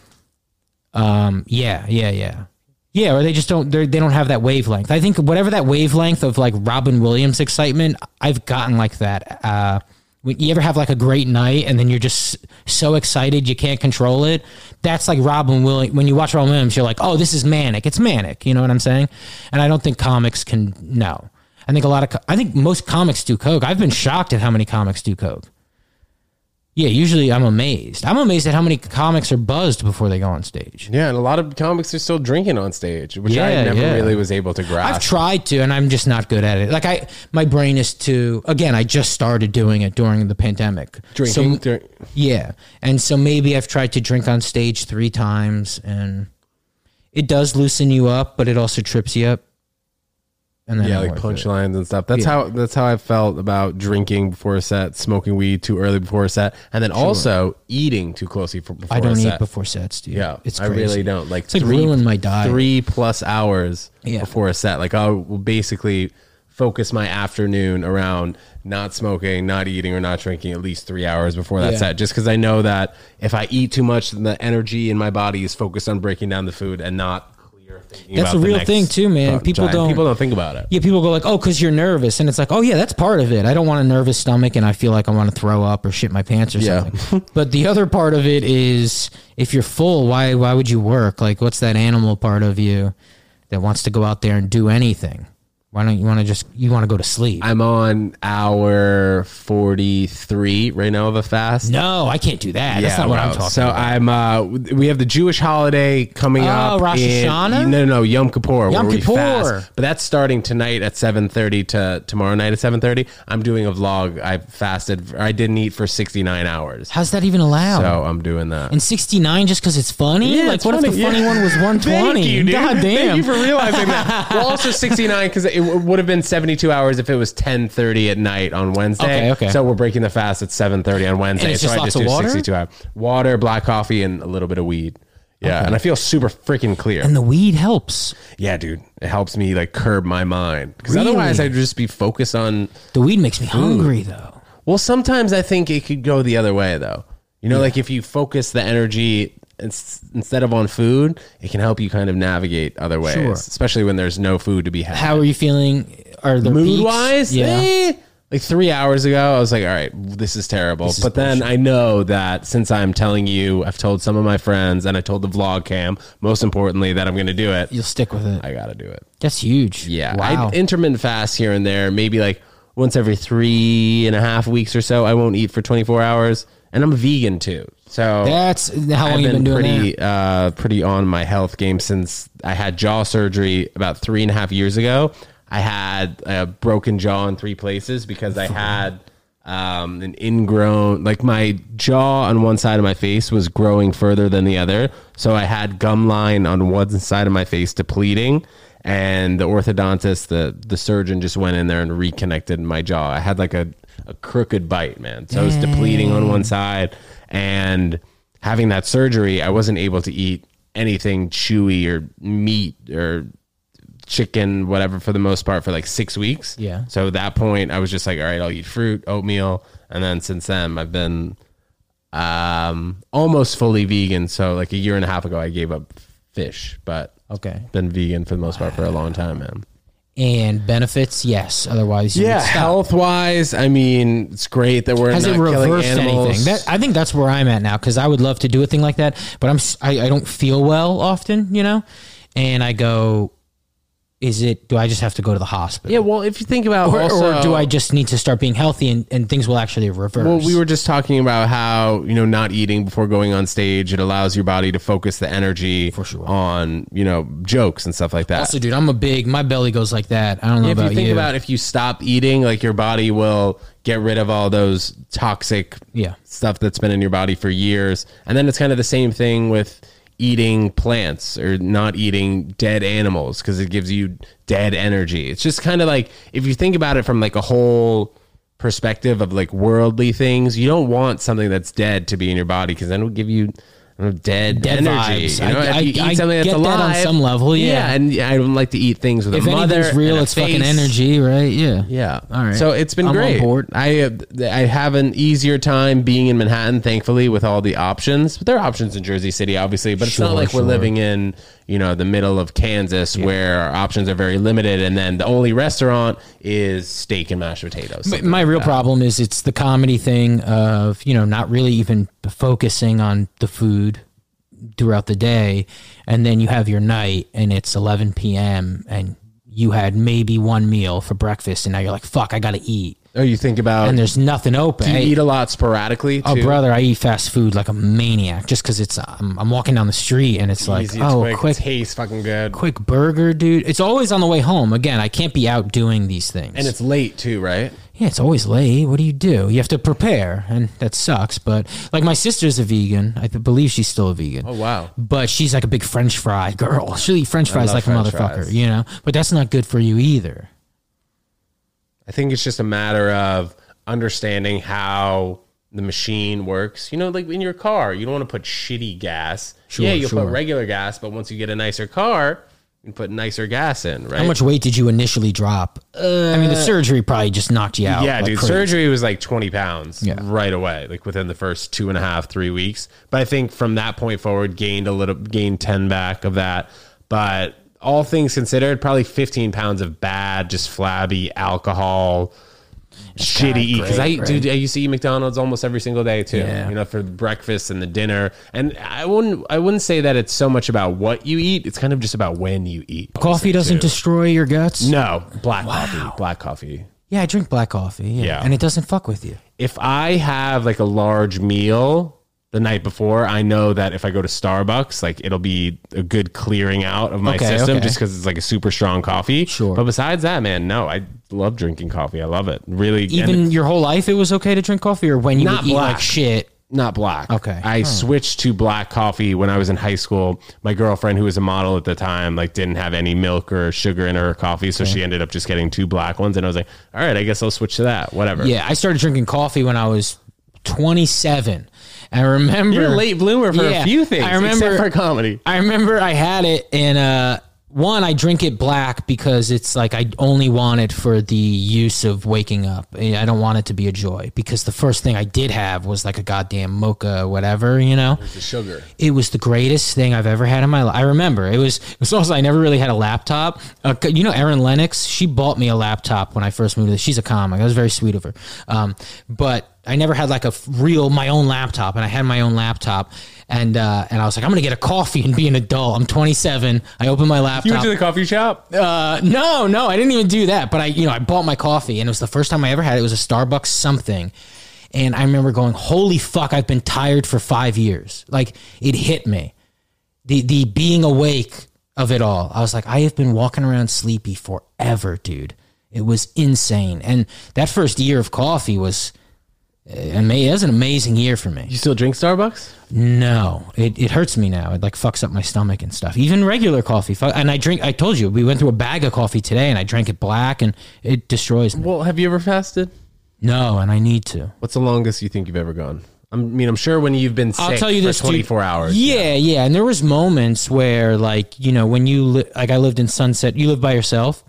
Um, yeah, yeah, yeah. Yeah, or they just don't they're- don't have that wavelength. I think whatever that wavelength of like Robin Williams excitement, I've gotten like that. Uh you ever have like a great night and then you're just so excited you can't control it. That's like Robin Williams. When you watch Robin Williams, you're like, oh, this is manic. It's manic. You know what I'm saying? And I don't think comics can. No, I think a lot of. I think most comics do coke. I've been shocked at how many comics do coke. Yeah, usually I'm amazed. I'm amazed at how many comics are buzzed before they go on stage. Yeah, and a lot of comics are still drinking on stage, which I never yeah. really was able to grasp. I've tried to, and I'm just not good at it. Like I, my brain is too. Again, I just started doing it during the pandemic. Drinking, So, yeah, and so maybe I've tried to drink on stage three times, and it does loosen you up, but it also trips you up. And then yeah, like punchlines and stuff. That's how that's how I felt about drinking before a set, smoking weed too early before a set, and then also eating too closely for, before I don't eat before sets, dude. Yeah, it's I really don't like. It's like ruin my diet. Three plus hours Yeah. before a set. Like I will basically focus my afternoon around not smoking, not eating, or not drinking at least three hours before that Yeah. set. Just because I know that if I eat too much, then the energy in my body is focused on breaking down the food and not Thinking That's a real thing, too, man. People don't- People don't think about it. Yeah, people go like, "Oh, because you're nervous," and it's like, "Oh yeah, that's part of it." I don't want a nervous stomach, and I feel like I want to throw up or shit my pants or Yeah. something. but the other part of it is, if you're full, why why would you work? Like, what's that animal part of you that wants to go out there and do anything? Why don't you want to just you want to go to sleep? I'm on hour 43 right now of a fast. no, I can't do that. that's not what I'm talking so about. I'm uh we have the Jewish holiday coming Oh, up. Rosh in- Hashanah? No, no, no, Yom Kippur. Yom where we Kippur. fast. But that's starting tonight at 7:30 to tomorrow night at 7:30. I'm doing a vlog. I fasted. I didn't eat for 69 hours. How's that even allowed? So I'm doing that. and 69 just because it's funny? Yeah, like, it's what if the funny. funny Yeah. one was 120? Thank you, dude. God damn. Thank you for realizing that. well, also 69 because it w- would have been 72 hours if it was 10:30 at night on Wednesday. Okay, okay. So we're breaking the fast at 7:30 on Wednesday. And it's so just I lots just of do water? 62 hours. Water, black coffee, and a little bit of weed. Yeah, and I feel super freaking clear. and the weed helps. yeah, dude, it helps me like curb my mind because Really? otherwise I'd just be focused on. The weed makes me hungry, though. Well, sometimes I think it could go the other way though. You know, like if you focus the energy instead of on food, it can help you kind of navigate other ways, Sure. especially when there's no food to be had. How are you feeling? Are the mood wise, Yeah. Eh, like three hours ago, I was like, all right, this is terrible. is but then I know that since I'm telling you, I've told some of my friends and I told the vlog cam, most importantly, that I'm going to do it. You'll stick with it. I got to do it. That's huge. Yeah. Wow. I intermittent fast here and there, maybe like once every three and a half weeks or so. I won't eat for 24 hours. And I'm vegan too. So That's how long I've you've been, been, doing pretty, that. uh, pretty on my health game since I had jaw surgery about three and a half years ago. I had a broken jaw in three places because I had um, an ingrown, like my jaw on one side of my face was growing further than the other. So I had gum line on one side of my face depleting. And the orthodontist, the the surgeon, just went in there and reconnected my jaw. I had like a, a crooked bite, man. So it was depleting on one side, and having that surgery, I wasn't able to eat anything chewy or meat or chicken, whatever, for the most part, for like six weeks. Yeah. So at that point, I was just like, all right, I'll eat fruit, oatmeal, and then since then, I've been um almost fully vegan. So like a year and a half ago, I gave up fish, but Okay. been vegan for the most part for a long time, man. And benefits, yes. Otherwise, Yeah, health wise, I mean, it's great that we're Has not it killing reversed animals. anything? That, I think that's where I'm at now because I would love to do a thing like that, but I'm I don't feel well often, you know, and I go, is it? Do I just have to go to the hospital? yeah, well, if you think about Or, also, or do I just need to start being healthy and, and things will actually reverse? Well, we were just talking about how you know not eating before going on stage it allows your body to focus the energy For sure. on you know jokes and stuff like that. also, dude, I'm a big. My belly goes like that. I don't know if you think you. about if you stop eating, like your body will get rid of all those toxic Yeah. stuff that's been in your body for years, and then it's kind of the same thing with eating plants or not eating dead animals because it gives you dead energy. It's just kind of like if you think about it from like a whole perspective of like worldly things, you don't want something that's dead to be in your body because then it'll give you dead, Dead energy. vibes. You know, I- if I- eat I something that's get that on some level, yeah. and I don't like to eat things with if a mother. anything's real, it's fucking energy, right? Yeah. Yeah. All right. So it's been I'm great. I uh, I have an easier time being in Manhattan, thankfully, with all the options. But there are options in Jersey City, obviously. But it's not Sure, like we're living in you know the middle of Kansas where our options are very limited, and then the only restaurant is steak and mashed potatoes. My, my like real that. problem is it's the comedy thing of you know not really even focusing on the food throughout the day, and then you have your night and it's 11 p.m. and you had maybe one meal for breakfast, and now you're like, fuck, I gotta eat, Oh, you think about and there's nothing open. do you Hey, eat a lot sporadically? Oh, too? brother, I eat fast food like a maniac just because it's I'm, I'm walking down the street and it's like, Easy, it's oh, quick, quick, tastes fucking good, quick burger, dude. It's always on the way home. Again, I can't be out doing these things. and it's late too, right? Yeah, it's always late. What do you do? You have to prepare, and that sucks. But like my sister's a vegan. I believe she's still a vegan. Oh wow. But she's like a big French fry girl. She'll eat French fries like a motherfucker, fries. you know. But that's not good for you either. I think it's just a matter of understanding how the machine works. You know, like in your car, you don't want to put shitty gas. Sure, yeah, you'll sure. put regular gas, but once you get a nicer car, can put nicer gas in, right? How much weight did you initially drop? I mean, the uh, surgery probably just knocked you out. Yeah, like dude. crazy. Surgery was like 20 pounds Yeah. right away, like within the first two and a half, three weeks. But I think from that point forward, gained a little, gained 10 back of that. But all things considered, probably 15 pounds of bad, just flabby alcohol, shitty eat. Because I, great, dude, I used to eat McDonald's almost every single day too. Yeah. You know, for breakfast and the dinner. And I wouldn't, I wouldn't say that it's so much about what you eat. It's kind of just about when you eat. Coffee doesn't too. destroy your guts. No, black coffee. Black coffee. Yeah, I drink black coffee. Yeah. Yeah. and it doesn't fuck with you. if I have like a large meal the night before, I know that if I go to Starbucks, like it'll be a good clearing out of my Okay, system okay. just because it's like a super strong coffee. Sure. But besides that, man, no, I love drinking coffee. I love it. Really, Even your whole life, it was okay to drink coffee, or when you Not would black. like shit. not black. Okay. I switched to black coffee when I was in high school. My girlfriend, who was a model at the time, like didn't have any milk or sugar in her coffee, so she ended up just getting two black ones. And I was like, all right, I guess I'll switch to that. Whatever. Yeah, I started drinking coffee when I was 27. I remember You're a late bloomer for Yeah, a few things. I remember except for comedy. I remember I had it and uh one I drink it black because it's like I only want it for the use of waking up. I don't want it to be a joy because the first thing I did have was like a goddamn mocha whatever, you know. The sugar. It was the greatest thing I've ever had in my life. I remember it was. It was also I never really had a laptop. Uh, you know, Erin Lennox. She bought me a laptop when I first moved. to She's a comic. That was very sweet of her. Um, but I never had like a real my own laptop, and I had my own laptop, and uh, and I was like, I'm gonna get a coffee and be an adult. I'm 27. I opened my laptop. You went to the coffee shop? Uh, no, no, I didn't even do that. But I, you know, I bought my coffee, and it was the first time I ever had it. It was a Starbucks something, and I remember going, "Holy fuck! I've been tired for five years." Like it hit me, the the being awake of it all. I was like, I have been walking around sleepy forever, dude. It was insane, and that first year of coffee was. Uh, ama- it was an amazing year for me. You still drink Starbucks? No, it, it hurts me now. It like fucks up my stomach and stuff. Even regular coffee. fu- And I drink, I told you, we went through a bag of coffee today and I drank it black and it destroys me. Well, have you ever fasted? No, and I need to. What's the longest you think you've ever gone? I mean, I'm sure when you've been sick I'll tell you for this, dude. 24 hours. Yeah, yeah. And there was moments where like, you know, when you, li- like I lived in Sunset, you live by yourself.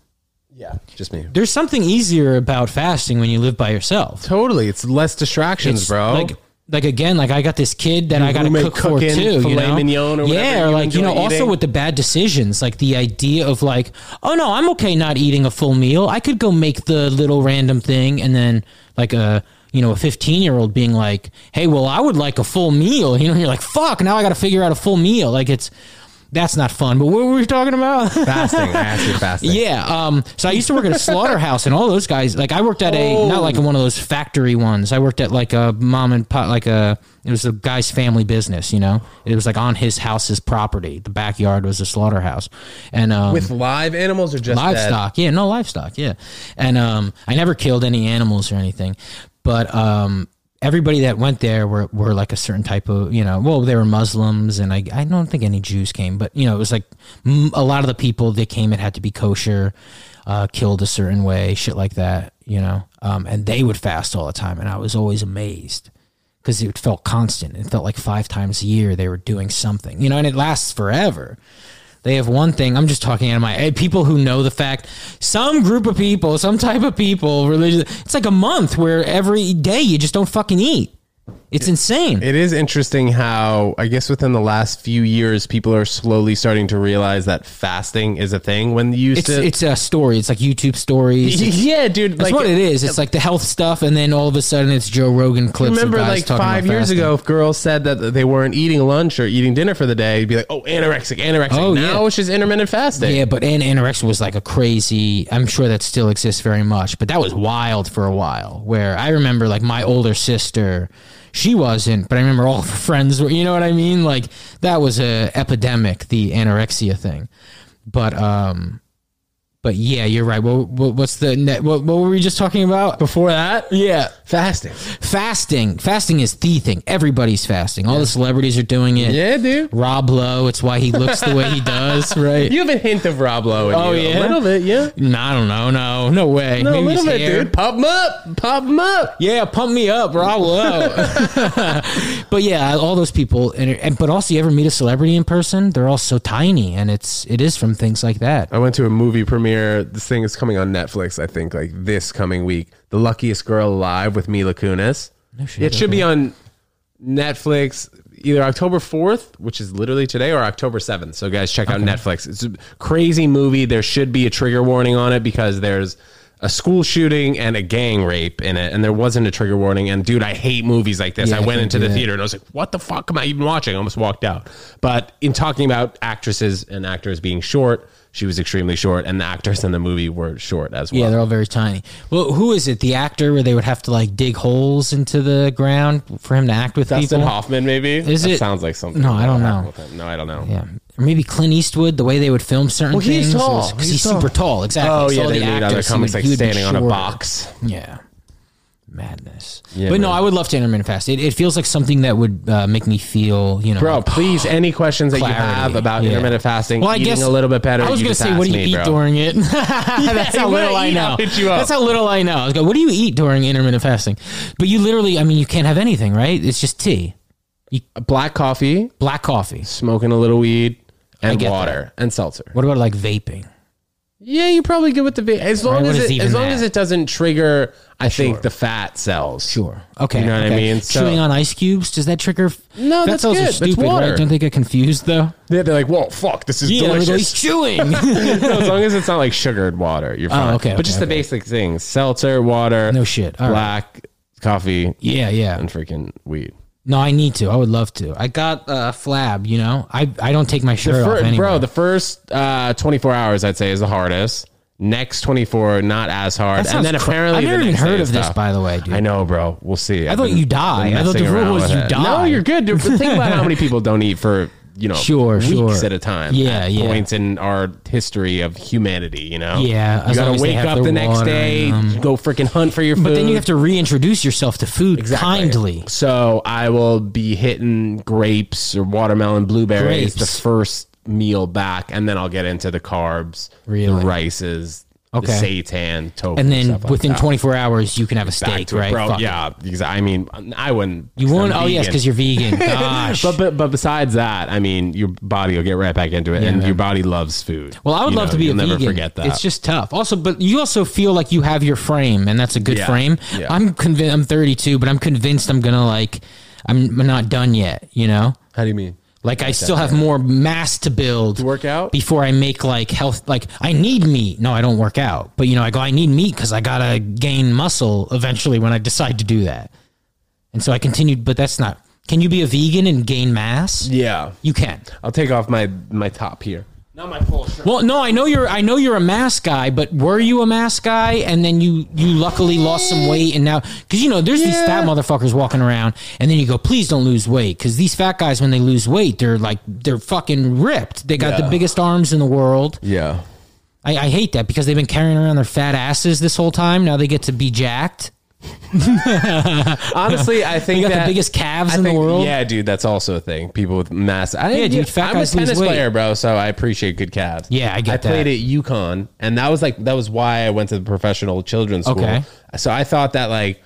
Yeah. Just me. There's something easier about fasting when you live by yourself. Totally. It's less distractions, It's bro. Like, like again, like I got this kid that I got to roommate cook for cooking too. You filet know, mignon or whatever yeah, or you like you know, enjoy also eating. with the bad decisions, like the idea of like, oh no, I'm okay not eating a full meal. I could go make the little random thing, and then like a you know a 15 year old being like, hey, well, I would like a full meal. You know, and you're like, fuck, now I got to figure out a full meal. Like it's that's not fun. But what were we talking about? fasting. I asked you fasting. Yeah. Um. So I used to work at a slaughterhouse, and all those guys. Like I worked at a not like one of those factory ones. I worked at like a mom and pop, like a. It was a guy's family business. You know, it was like on his house's property. The backyard was a slaughterhouse, and um, With live animals or just livestock. Yeah, no livestock. Yeah, and um, I never killed any animals or anything, but um, everybody that went there were were like a certain type of you know. Well, they were Muslims, and I I don't think any Jews came, but you know, it was like a lot of the people that came, it had to be kosher, uh, killed a certain way, shit like that. You know, um, and they would fast all the time, and I was always amazed. Because it felt constant. It felt like five times a year they were doing something, you know, and it lasts forever. They have one thing. I'm just talking out of my people who know the fact. Some group of people, some type of people, religious. It's like a month where every day you just don't fucking eat. It's insane. It is interesting how I guess within the last few years, people are slowly starting to realize that fasting is a thing. When you used it's to, it's a story. It's like YouTube stories. It's, yeah, dude. that's like, what it is. It's like the health stuff, and then all of a sudden it's Joe Rogan clips. Remember, like five years fasting. ago, if girls said that they weren't eating lunch or eating dinner for the day, you'd be like, "Oh, anorexic, anorexic." Oh, now yeah. it's just intermittent fasting. Yeah, but and anorexia was like a crazy. I'm sure that still exists very much, but that was wild for a while. Where I remember, like my older sister, she wasn't, but I remember all her friends were. You know what I mean? Like that was a epidemic, the anorexia thing. But um, but yeah, you're right. What, what, what's the net? What, what were we just talking about? Before that, Yeah. fasting. Fasting. Fasting is the thing. Everybody's fasting. All the celebrities are doing it. Yeah, dude. Rob Lowe, it's why he looks the way he does, right? You have a hint of Rob Lowe. In Oh, you. yeah? a little bit, yeah. No, I don't know. No, no way. No, a Maybe little bit, hair. dude. Pop him up, pop him up. Yeah, pump me up, Rob Lowe. but yeah, all those people, and, and but also, you ever meet a celebrity in person? They're all so tiny, and it's it is from things like that. I went to a movie premiere. This thing is coming on Netflix, I think, like this coming week. The Luckiest Girl Alive with Mila Kunis. shit, it should be on Netflix either October 4th, which is literally today, or October 7th. So, guys, check out Netflix. It's a crazy movie. There should be a trigger warning on it because there's a school shooting and a gang rape in it, and there wasn't a trigger warning. And dude, I hate movies like this. Yeah, I went into the that. theater and I was like, "What the fuck am I even watching?" I almost walked out. But in talking about actresses and actors being short, she was extremely short, and the actors in the movie were short as well. Yeah, they're all very tiny. Well, who is it? The actor where they would have to like dig holes into the ground for him to act with Dustin people? Hoffman, maybe. Is That it- sounds like something? No, I don't know. happened with him. No, I don't know. Yeah, or maybe Clint Eastwood. The way they would film certain Well, he's things tall. because He's he's, tall. super tall. Exactly. Oh So yeah, they the made other actors, he comics would- like he would be standing on a box. Yeah. Madness. Yeah, but no, man. I would love to intermittent fast. It, it feels like something that would uh, make me feel, you know, Bro, please, any questions that you have about Yeah. intermittent fasting, Well, I eating guess a little bit better, I was gonna say, what do you me, eat bro. during it? That's how little I know. You. That's how little I know. I was go, what do you eat during intermittent fasting? But you literally, I mean, you can't have anything, right? It's just tea, Black coffee, black coffee. smoking a little weed, and water and seltzer. What about like vaping? Yeah, you're probably good with the vape as long Right, as it, as long that? as it doesn't trigger. I think the fat cells. Sure. Okay. You know what I okay. mean? So- Chewing on ice cubes does that trigger? No, that's good. That's stupid, water. right? Don't they get confused though? Yeah, they're like, whoa, fuck, this is Yeah, he's delicious. chewing. No, as long as it's not like sugared water, you're fine. Oh, okay, but okay, just the okay. basic things: seltzer, water, No shit. All right. black coffee, yeah, yeah. and freaking weed. No, I need to. I would love to. I got a flab. You know, I I don't take my shirt Fir- off anyway. bro, the first uh, 24 hours, I'd say, is the hardest. Next 24, not as hard. And then apparently, I've the never even heard of this, tough. by the way, dude. I know, bro. We'll see. I thought you die. I thought the rule was you No, die. you're good. Dude. Think about how many people don't eat for you know Sure, weeks sure. at a time. Yeah, yeah. Points in our history of humanity. You know. Yeah, You gotta wake up the next day, and, um, go freaking hunt for your food. But then you have to reintroduce yourself to food Exactly. kindly. So I will be hitting grapes or watermelon, blueberries Grapes. the first meal back, and then I'll get into the carbs, Really? the rices, Okay. the seitan, tofu, And then like within that. 24 hours, you can have a steak, right? bro. Fuck. Yeah, because I mean, I wouldn't. You won't? Oh, yes, because you're vegan. Gosh. But, but but besides that, I mean, your body will get right back into it, and man. your body loves food. Well, I would You love know, to be you'll a never vegan. forget that. It's just tough. Also, but you also feel like you have your frame, and that's a good Yeah. frame. Yeah. I'm convinced. I'm 32, but I'm convinced I'm gonna like. I'm not done yet. You know, how do you mean? Like I still have more mass to build. To work out? before I make like health. Like I need meat. No, I don't work out, but you know, I go. I need meat because I gotta gain muscle eventually when I decide to do that. And so I continued, but that's not. Can you be a vegan and gain mass? Yeah, You can. I'll take off my my top here. Not my full shirt. Well, no, I know you're. I know you're a mass guy, but were you a mass guy, and then you you luckily lost some weight, and now because you know there's these fat motherfuckers walking around, and then you go, please don't lose weight, because these fat guys when they lose weight, they're like they're fucking ripped. They got the Yeah. biggest arms in the world. Yeah. I, I hate that because they've been carrying around their fat asses this whole time. Now they get to be jacked. Honestly, I think They got that, the biggest calves I in the world. Yeah, dude, that's also a thing. People with mass. I, Yeah, dude, fat I'm guys a lose tennis weight. player, bro, so I appreciate good calves. Yeah, I get that. I played at UConn, and that was like that was why I went to the professional children's school. Okay. So I thought that like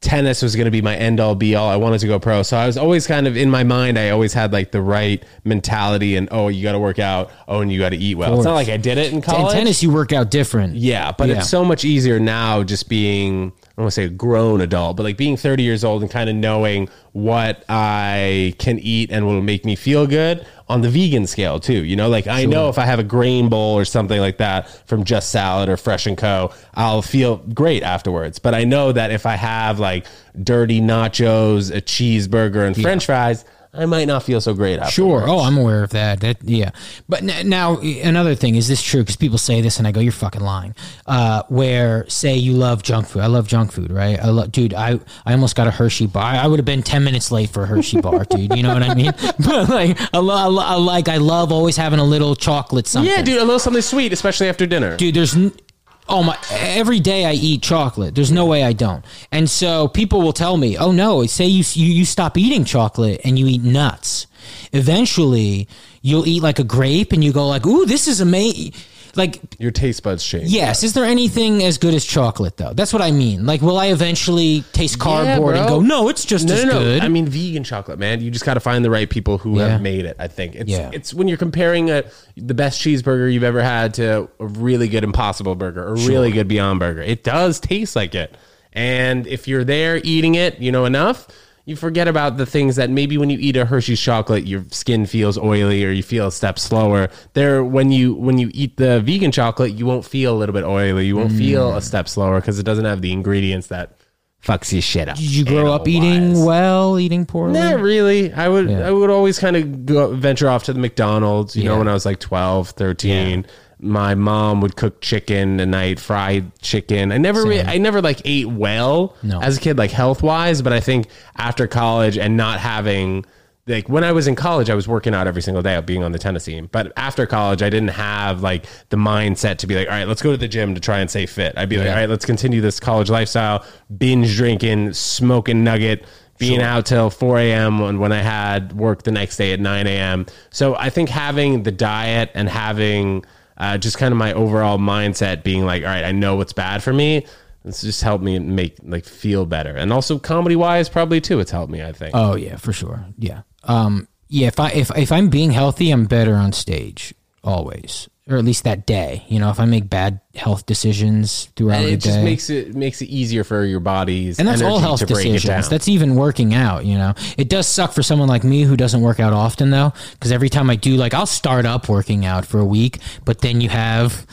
tennis was going to be my end all be all. I wanted to go pro, so I was always kind of in my mind. I always had like the right mentality, and oh, you got to work out. Oh, and you got to eat well. It's not like I did it in college. In tennis, you work out different. Yeah, but Yeah. it's so much easier now just being don't want to say a grown adult, but like being 30 years old and kind of knowing what I can eat and will make me feel good on the vegan scale too. You know, like I know if I have a grain bowl or something like that from Just Salad or Fresh and Co, I'll feel great afterwards. But I know that if I have like dirty nachos, a cheeseburger and french fries, I might not feel so great. Afterwards. Sure. Oh, I'm aware of that. That yeah. But n- now another thing is this true? Because people say this, and I go, "You're fucking lying." Uh, where say you love junk food. I love junk food, right? I love, dude. I I almost got a Hershey bar. I would have been ten minutes late for a Hershey bar, dude. You know what I mean? But like, I, lo- I, lo- I like, I love always having a little chocolate something. Yeah, dude, a little something sweet, especially after dinner. dude there's n- oh my every day i eat chocolate. There's no way i don't. And so people will tell me oh no say you you, you stop eating chocolate and you eat nuts. Eventually you'll eat like a grape and you go like ooh this is amazing like Your taste buds change. yes is there anything as good as chocolate though that's what i mean like will i eventually taste cardboard and bro. go no it's just No, as no, no. good I mean, vegan chocolate, man. You just got to find the right people who Yeah. have made it. I think it's Yeah. it's when you're comparing a the best cheeseburger you've ever had to a really good Impossible Burger or really good Beyond Burger. It does taste like it, and if you're there eating it, you know enough. You forget about the things that maybe when you eat a Hershey's chocolate, your skin feels oily or you feel a step slower. There, when you when you eat the vegan chocolate, you won't feel a little bit oily. You won't feel a mm. step slower because it doesn't have the ingredients that fucks your shit up. did you grow up eating well eating poorly Not really. I would Yeah. I would always kind of go venture off to the McDonald's, you know, when I was like 12, 13. My mom would cook chicken at night, fried chicken. I never re- I never like ate well No. as a kid like health-wise, but I think after college and not having like when I was in college, I was working out every single day of being on the tennis team. But after college, I didn't have like the mindset to be like, all right, let's go to the gym to try and stay fit. I'd be like, all right, let's continue this college lifestyle, binge drinking, smoking nugget, being out till 4 a.m. when, when I had work the next day at 9 a.m. So I think having the diet and having uh, just kind of my overall mindset being like, all right, I know what's bad for me. It's just helped me make like feel better. And also comedy wise, probably too, it's helped me, I think. Oh yeah, for sure. Yeah. Um yeah, if I if if I'm being healthy, I'm better on stage always. Or at least that day. You know, if I make bad health decisions throughout And the it just day. makes it makes it easier for your body's and that's all health to break it decisions. That's even working out, you know. It does suck for someone like me who doesn't work out often though, because every time I do like I'll start up working out for a week, but then you have the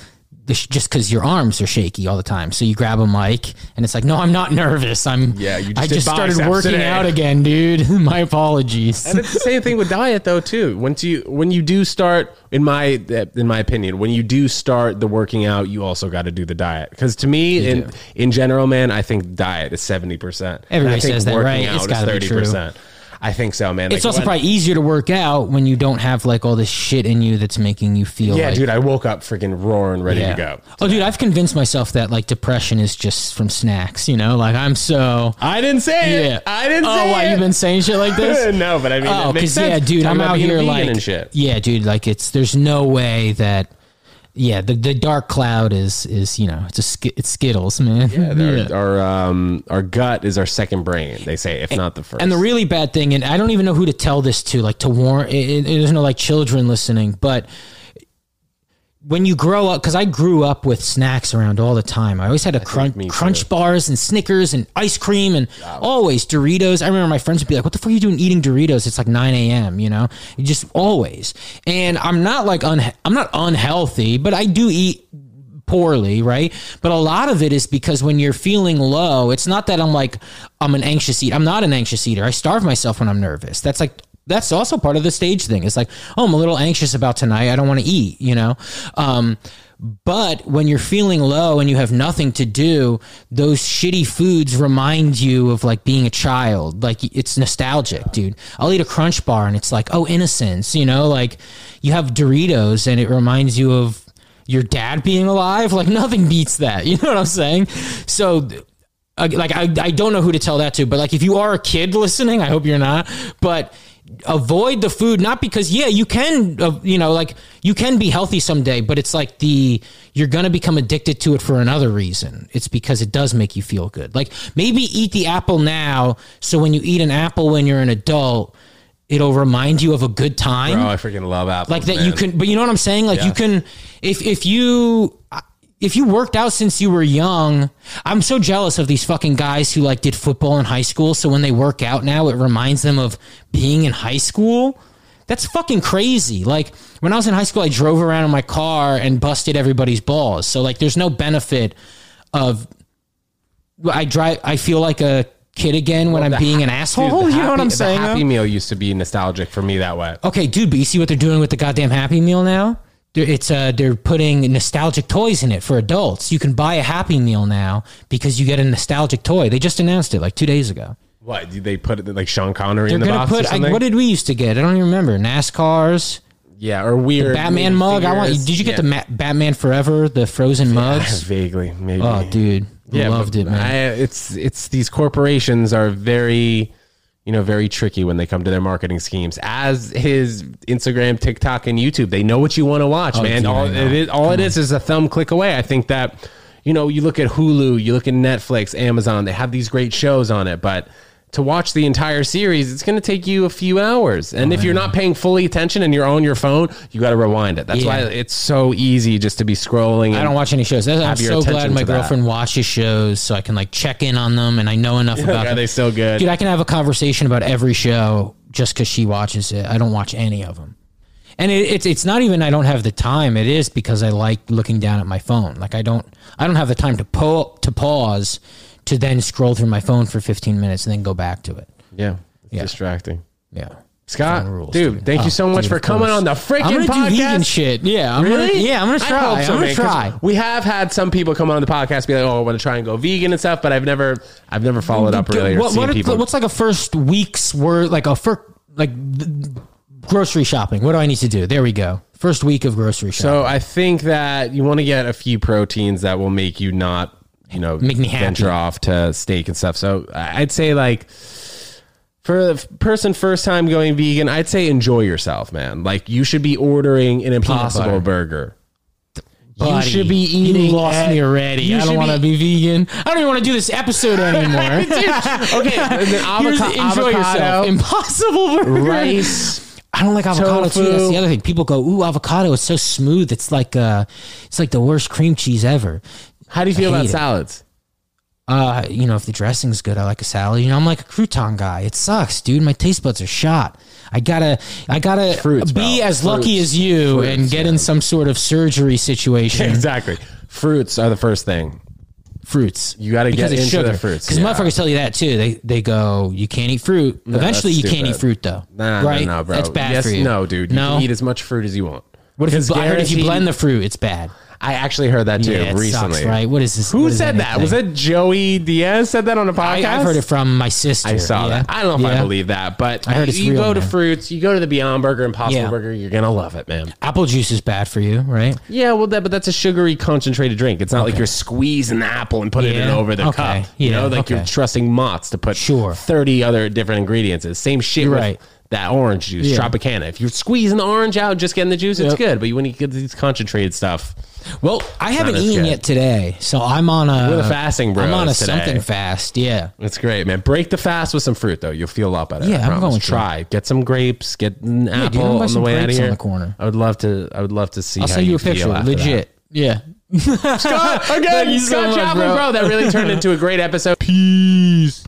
just because your arms are shaky all the time. So you grab a mic and it's like, no, I'm not nervous. I'm Yeah, you just I just started working today." out again, dude. My apologies. And it's the same thing with diet though too. Once you when you do start in my in my opinion, when you do start the working out, you also got to do the diet. Cuz to me in do. in general, man, I think diet is 70%. Everybody And I think says that, right? It's out is gotta be true. I think so, man. It's Like, also when- probably easier to work out when you don't have like all this shit in you that's making you feel Yeah, like dude, I woke up freaking roaring ready Yeah. to go. Oh, dude, I've convinced myself that like depression is just from snacks. You know, like I'm so I didn't say it. yeah. I didn't oh, say why it. you've been saying shit like this? no, but I mean, oh, it makes because yeah, dude, Talking I'm out here like and shit. yeah, dude, like it's there's no way that yeah the the dark cloud is is you know it's a sk- it's Skittles, man. Yeah, our, our um our gut is our second brain. They say, if not the first. And the really bad thing, and I don't even know who to tell this to, like to warn. It, it, there's no like children listening, but when you grow up, because I grew up with snacks around all the time. I always had a crunch, too. crunch bars and Snickers and ice cream and always Doritos. I remember my friends would be like, "What the fuck are you doing eating Doritos? It's like 9 a.m. You know, you just always." And I'm not like un- I'm not unhealthy, but I do eat poorly, right? But a lot of it is because when you're feeling low, it's not that I'm like I'm an anxious eater. I'm not an anxious eater. I starve myself when I'm nervous. That's like that's also part of the stage thing. It's like, oh, I'm a little anxious about tonight. I don't want to eat, you know. Um, but when you're feeling low and you have nothing to do, those shitty foods remind you of like being a child. Like it's nostalgic, dude. I'll eat a crunch bar and it's like, oh, innocence, you know, like you have Doritos and it reminds you of your dad being alive. Like nothing beats that. You know what I'm saying? So like I, I don't know who to tell that to, but like if you are a kid listening, I hope you're not. But avoid the food not because yeah you can uh, you know like you can be healthy someday but it's like the you're gonna become addicted to it for another reason. It's because it does make you feel good. Like maybe eat the apple now so when you eat an apple when you're an adult it'll remind you of a good time. Oh, I freaking love apples. like that you can but you know what i'm saying? Like you can if if you if you worked out since you were young i'm so jealous of these fucking guys who like did football in high school so when they work out now it reminds them of being in high school that's fucking crazy like when i was in high school i drove around in my car and busted everybody's balls so like there's no benefit of I drive. I feel like a kid again when I'm being an asshole. Dude, the you know what I'm saying? The though? Happy Meal used to be nostalgic for me that way. Okay, dude, but you see what they're doing with the goddamn Happy Meal now? They're, it's uh, they're putting nostalgic toys in it for adults. You can buy a Happy Meal now because you get a nostalgic toy. They just announced it like two days ago. What did they put it like Sean Connery They're in the gonna box or put. I, what did we used to get? I don't even remember. NASCARs, yeah, or weird Batman mug. I want. Did you get Yeah. the Ma- Batman Forever, the frozen mugs? vaguely maybe? Oh, dude, loved it, man. I, it's it's these corporations are very, you know, very tricky when they come to their marketing schemes. As his Instagram, TikTok, and YouTube, they know what you want to watch, man. Oh, dude, all it is, all it is is a thumb click away. I think that, you know, you look at Hulu, you look at Netflix, Amazon, they have these great shows on it, but. To watch the entire series, it's going to take you a few hours, and if you're not paying fully attention and you're on your phone, you got to rewind it. That's Yeah. why it's so easy just to be scrolling. I don't watch any shows. I'm so glad my to that. girlfriend watches shows so I can like check in on them and I know enough about Are they still good? Dude, I can have a conversation about every show just because she watches it. I don't watch any of them. And it, it's it's not even I don't have the time. It is because I like looking down at my phone. Like I don't I don't have the time to po- to pause to then scroll through my phone for 15 minutes and then go back to it. Yeah, it's Yeah. distracting. Yeah. Scott, rules, dude, thank Oh, you so oh, much dude, for coming course. on the freaking I'm gonna podcast. do vegan shit. Yeah, I'm Really? Gonna, yeah, I'm gonna I try. hope so, I'm gonna man, try. We have had some people come on the podcast be like, "Oh, I want to try and go vegan and stuff," but I've never, I've never followed up really or what, seen what what's like a first week's worth, like a first, like grocery shopping? What do I need to do? There we go. First week of grocery shopping. so I think that you want to get a few proteins that will make you not, you know, Make me happy. venture off to steak and stuff. So I'd say like. For a person first time going vegan, I'd say enjoy yourself, man. Like you should be ordering an impossible burger. Buddy, you should be eating. You lost at- me already. you I don't want to be vegan. I don't even want to do this episode anymore. okay, and then Here's avoca- the- enjoy yourself. avocado, Impossible burger. rice. I don't like avocado too. That's the other thing. People go, "Ooh, avocado! It's so smooth. It's like uh, it's like the worst cream cheese ever." How do you feel about it. salads? Uh, you know, if the dressing's good, I like a salad. You know, I'm like a crouton guy. It sucks, dude. My taste buds are shot. I gotta, I gotta Fruits, be bro. as lucky as you Fruits, and get in some sort of surgery situation. Exactly. Fruits are the first thing. fruits. You got to get because it's into sugar. the fruits. Because yeah. motherfuckers tell you that too. They they go, you can't eat fruit. Eventually, you can't eat fruit though. Nah, right? no, no, bro. That's bad yes, for you. No, dude. You no. can eat as much fruit as you want. what if you, I heard if you blend the fruit, it's bad. I actually heard that too yeah, recently. sucks, right? What is this? Who said that? Was it Joey Diaz said that on a podcast? I, I've heard it from my sister. I saw yeah. that. I don't know if I believe that, but I heard it's you real, go to man. fruits, you go to the Beyond Burger and Impossible Yeah. Burger, you're gonna love it, man. Apple juice is bad for you, right? Yeah, well, that but that's a sugary concentrated drink. It's not like you're squeezing the apple and putting it Yeah. over the Okay. cup. You know, like you're trusting Mott's to put Sure. thirty other different ingredients. in. Same shit You're with right. That orange juice, Yeah. Tropicana. If you're squeezing the orange out, just getting the juice, it's Yep. good. But when you get these concentrated stuff, Well, I haven't eaten good. yet today, so I'm on a We're the fasting I'm on a today. something fast. Yeah. it's great, man. Break the fast with some fruit, though. You'll feel a lot better. Yeah, I I'm going to. Try. Get some grapes. Get an dude, apple gonna on the way out of here. the corner. I would love to. I would love to see. I'll how send you a picture. after that. Legit. Yeah. Scott, again, Thank you so Scott much, bro. bro. That really turned into a great episode. Peace.